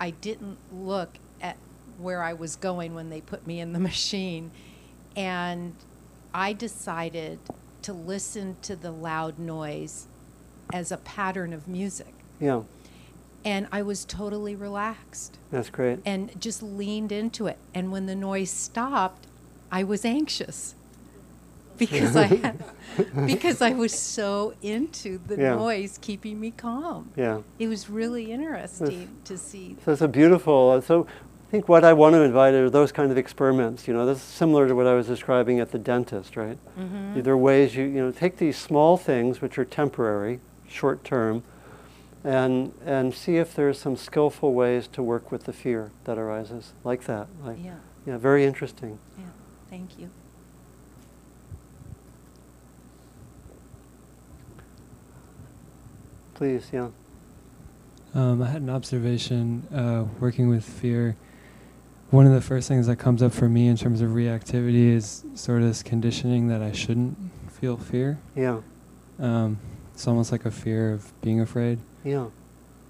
I didn't look at where I was going when they put me in the machine. And I decided to listen to the loud noise as a pattern of music. Yeah, And I was totally relaxed that's great. and just leaned into it. And when the noise stopped, I was anxious because I had, because I was so into the Yeah. noise keeping me calm. Yeah. It was really interesting to see. So it's a beautiful, so think what I want to invite are those kind of experiments. You know, this is similar to what I was describing at the dentist, right? Mhm. There are ways you, you know, take these small things which are temporary, short term, and, and see if there's some skillful ways to work with the fear that arises, like that. Like, Yeah, yeah, very interesting. yeah. Thank you. Please, yeah. Um, I had an observation uh, working with fear. One of the first things that comes up for me in terms of reactivity is sort of this conditioning that I shouldn't feel fear. Yeah. Um, it's almost like a fear of being afraid. Yeah.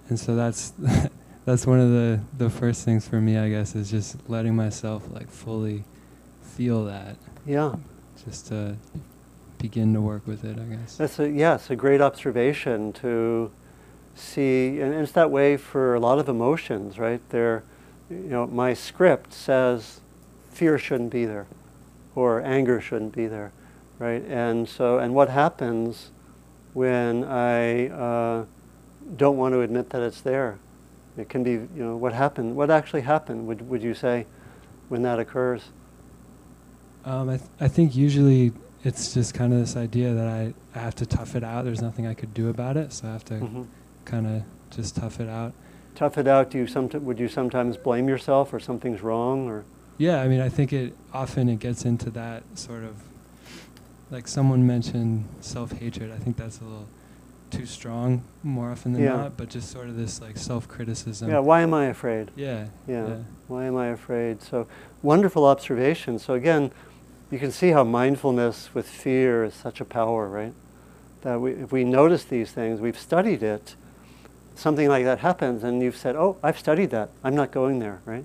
And so that's that's one of the the first things for me, I guess, is just letting myself like fully feel that, Yeah. just to begin to work with it, I guess. That's a yes, a great observation to see, and it's that way for a lot of emotions, right? There, you know, my script says fear shouldn't be there, or anger shouldn't be there, right? And so, and what happens when I uh, don't want to admit that it's there? It can be, you know, what happened? What actually happened? Would would you say when that occurs? Um, I, th- I think usually it's just kind of this idea that I, I have to tough it out. There's nothing I could do about it, so I have to Mhm. kind of just tough it out. Tough it out. Do you somet- would you sometimes blame yourself or something's wrong or? Yeah, I mean, I think it often it gets into that sort of like someone mentioned self-hatred. I think that's a little too strong more often than Yeah. not, but just sort of this like self-criticism. Yeah, why am I afraid? Yeah. Yeah. Why am I afraid? So, wonderful observation. So, again, you can see how mindfulness with fear is such a power, right? That we, if we notice these things, we've studied it, something like that happens, and you've said, Oh, I've studied that. I'm not going there, right?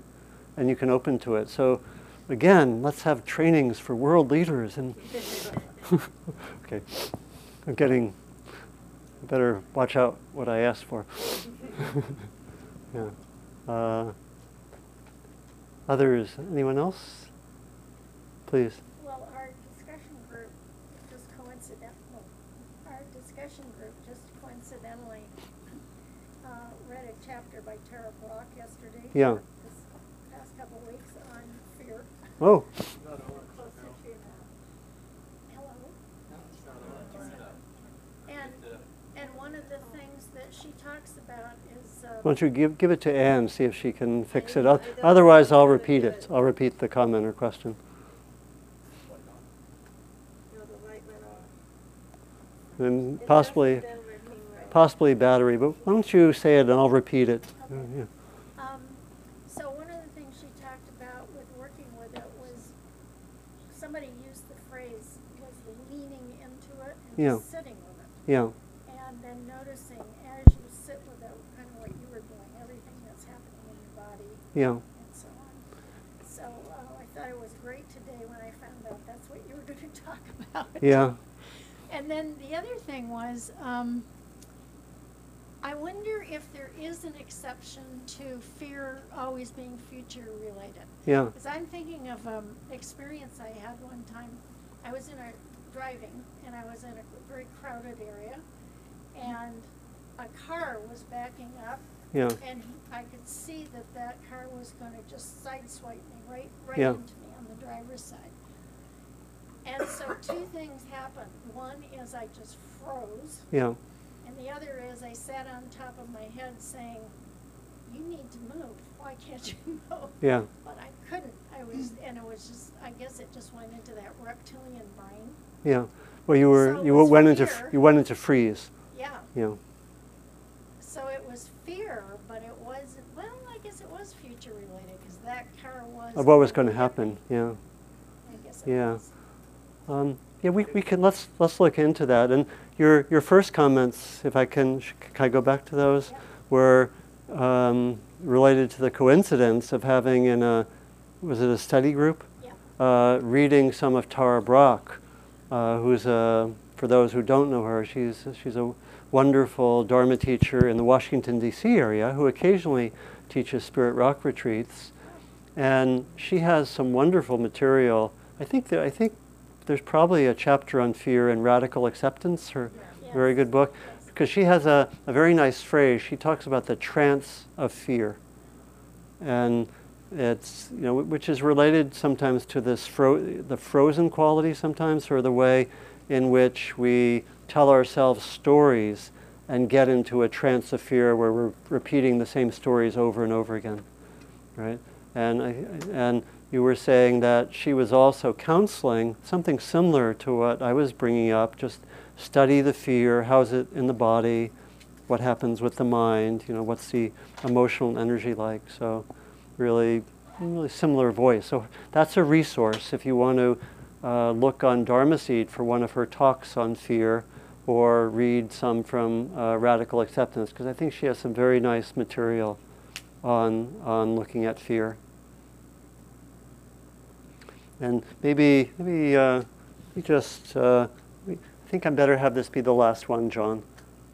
And you can open to it. So, again, let's have trainings for world leaders. And okay, I'm getting, better watch out what I ask for. yeah. Uh, others, anyone else? Please. Well, our discussion group just coincidental, our discussion group just coincidentally, uh, read a chapter by Tara Brach yesterday. Yeah. for This past couple weeks on fear. Oh, Closer to you now. Hello? And, and one of the things that she talks about is, uh. why don't you give, give it to Anne, see if she can fix it. Otherwise, I'll repeat it. I'll repeat the comment or question. And possibly, possibly battery, but why don't you say it and I'll repeat it. Yeah. Um, so one of the things she talked about with working with it was, somebody used the phrase, was leaning into it and Yeah. sitting with it. Yeah, And then noticing as you sit with it, kind of what you were doing, everything that's happening in your body yeah, and so on. So, uh, I thought it was great today when I found out that's what you were gonna talk about. yeah, And then the other thing was, um, I wonder if there is an exception to fear always being future related. yeah, Because I'm thinking of um, experience I had one time. I was in a driving, and I was in a very crowded area, and a car was backing up, yeah, and I could see that that car was going to just sideswipe me right, right Yeah. into me on the driver's side. And so two things happened. One is I just froze, yeah, and the other is I sat on top of my head saying, "You need to move. Why can't you move?" yeah, But I couldn't. I was, and it was just. I guess it just went into that reptilian brain. Yeah. Well, you were, So you was went into, you went into freeze, Yeah. yeah, So it was fear, but it wasn't. Well, I guess it was future related because that car was. of what was going to happen, yeah. I guess it Yeah. was. Um, yeah, we, we can let's let's look into that. And your your first comments, if I can, can I go back to those, Yeah. were um, related to the coincidence of having in a was it a study group, Yeah. uh, reading some of Tara Brach, uh, who's a for those who don't know her, she's she's a wonderful Dharma teacher in the Washington D.C. area who occasionally teaches Spirit Rock retreats, and she has some wonderful material. I think that I think there's probably a chapter on fear and radical acceptance, her Yeah. very good book, because she has a, a very nice phrase. She talks about the trance of fear, and it's you know which is related sometimes to this fro- the frozen quality sometimes, or the way in which we tell ourselves stories and get into a trance of fear where we're repeating the same stories over and over again, right? And I, and you were saying that she was also counseling something similar to what I was bringing up. Just study the fear. How's it in the body? What happens with the mind? You know, what's the emotional energy like? So, really, really similar voice. So that's a resource if you want to uh, look on Dharma Seed for one of her talks on fear, or read some from uh, Radical Acceptance because I think she has some very nice material on, on looking at fear. And maybe, maybe uh, we just, uh, I think I better have this be the last one, John,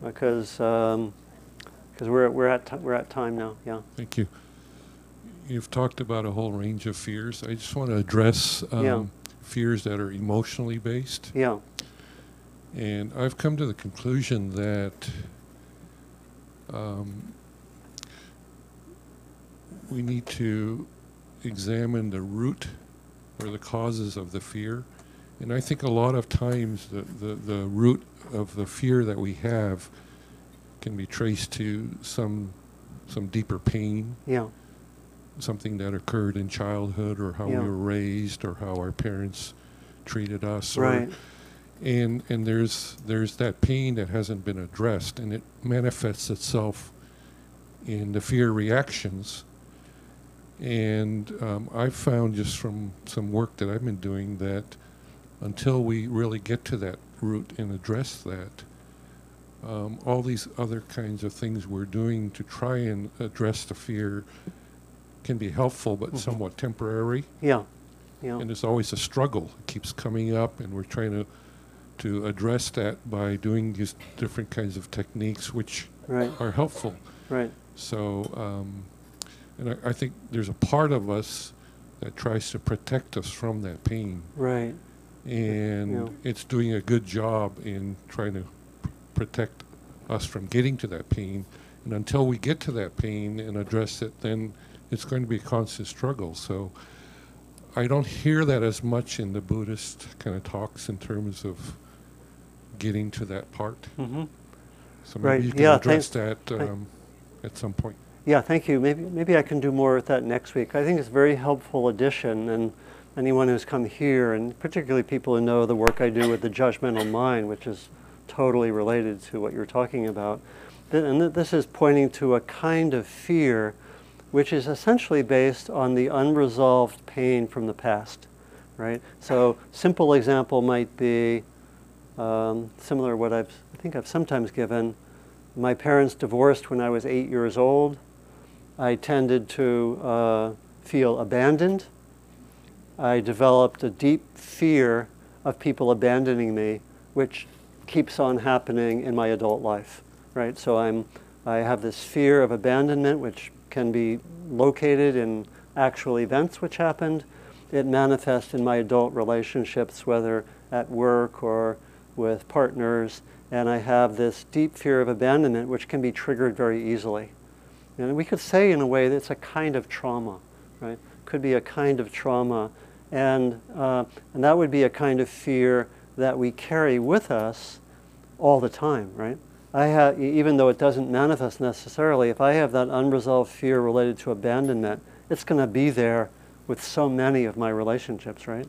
because um, cause we're, we're, at we're at time now. Yeah. Thank you. You've talked about a whole range of fears. I just want to address um, Yeah. fears that are emotionally based. Yeah. And I've come to the conclusion that um, we need to examine the root or the causes of the fear. And I think a lot of times the, the, the root of the fear that we have can be traced to some some deeper pain, Yeah. Something that occurred in childhood or how Yeah. we were raised or how our parents treated us or Right. and and there's there's that pain that hasn't been addressed and it manifests itself in the fear reactions and um, I've found just from some work that I've been doing that until we really get to that root and address that um, all these other kinds of things we're doing to try and address the fear can be helpful but Mhm. somewhat temporary Yeah. Yeah. and it's always a struggle. It keeps coming up, and we're trying to to address that by doing these different kinds of techniques, which Right. are helpful. Right. So, um, and I, I think there's a part of us that tries to protect us from that pain, Right. and Yeah. it's doing a good job in trying to protect us from getting to that pain. And until we get to that pain and address it, then it's going to be a constant struggle. So I don't hear that as much in the Buddhist kind of talks in terms of getting to that part. Mm-hmm. So Right, maybe you can yeah, address that thank- um, at some point. Yeah, thank you. Maybe maybe I can do more with that next week. I think it's a very helpful addition, and anyone who's come here, and particularly people who know the work I do with the judgmental mind, which is totally related to what you're talking about, and th- this is pointing to a kind of fear, which is essentially based on the unresolved pain from the past, right? So, simple example might be um, similar to what I've I think I've sometimes given. My parents divorced when I was eight years old. I tended to uh, feel abandoned. I developed a deep fear of people abandoning me, which keeps on happening in my adult life. Right, so I'm, I have this fear of abandonment, which can be located in actual events which happened. It manifests in my adult relationships, whether at work or with partners, and I have this deep fear of abandonment, which can be triggered very easily. And we could say, in a way, that it's a kind of trauma, right? Could be a kind of trauma, and uh, and that would be a kind of fear that we carry with us all the time, right? I have, even though it doesn't manifest necessarily, if I have that unresolved fear related to abandonment, it's going to be there with so many of my relationships, right?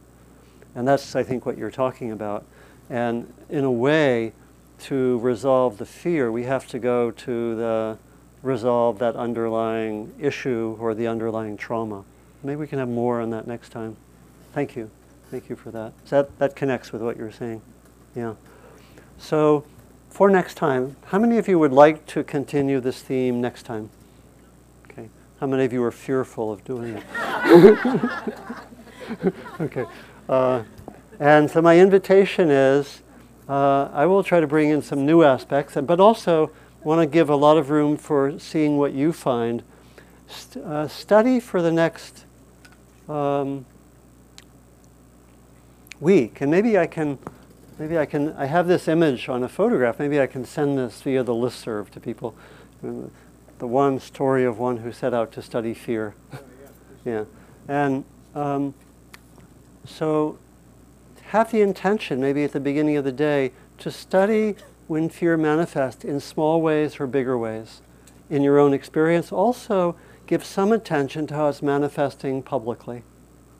And that's, I think, what you're talking about. And in a way, to resolve the fear, we have to go to the resolve that underlying issue or the underlying trauma. Maybe we can have more on that next time. Thank you. Thank you for that. So that, that connects with what you're saying. Yeah. So for next time, how many of you would like to continue this theme next time? Okay. How many of you are fearful of doing it? okay. Uh, and so my invitation is uh, I will try to bring in some new aspects, but also want to give a lot of room for seeing what you find. St- uh, study for the next um, week, and maybe I can, maybe I can. I have this image on a photograph. Maybe I can send this via the listserv to people. The one story of one who set out to study fear. yeah, and um, so have the intention, maybe at the beginning of the day, to study when fear manifests in small ways or bigger ways in your own experience. Also, give some attention to how it's manifesting publicly,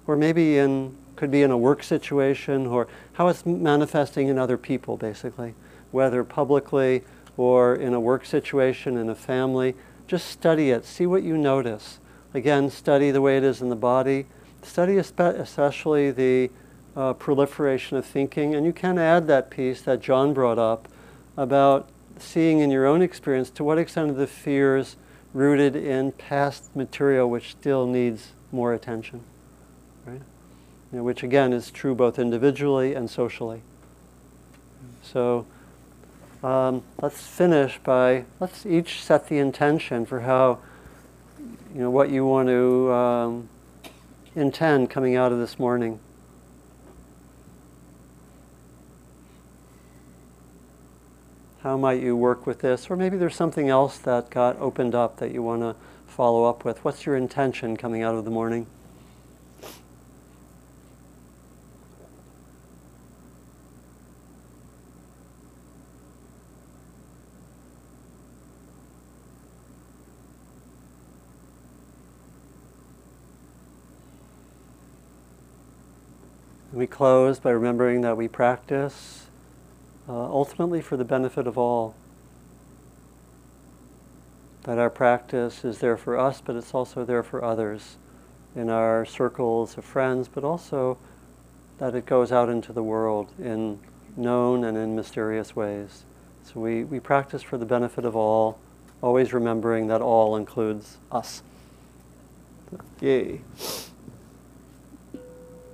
or maybe in could be in a work situation, or how it's manifesting in other people, basically, whether publicly or in a work situation in a family. Just study it. See what you notice. Again, study the way it is in the body. Study espe- especially the uh, proliferation of thinking, and you can add that piece that John brought up about seeing in your own experience to what extent are the fears rooted in past material which still needs more attention? You know, which again is true both individually and socially. So um, let's finish by let's each set the intention for how you know what you want to um, intend coming out of this morning. How might you work with this? Or maybe there's something else that got opened up that you want to follow up with. What's your intention coming out of the morning? We close by remembering that we practice uh, ultimately for the benefit of all. That our practice is there for us, but it's also there for others in our circles of friends, but also that it goes out into the world in known and in mysterious ways. So we, we practice for the benefit of all, always remembering that all includes us. Yay.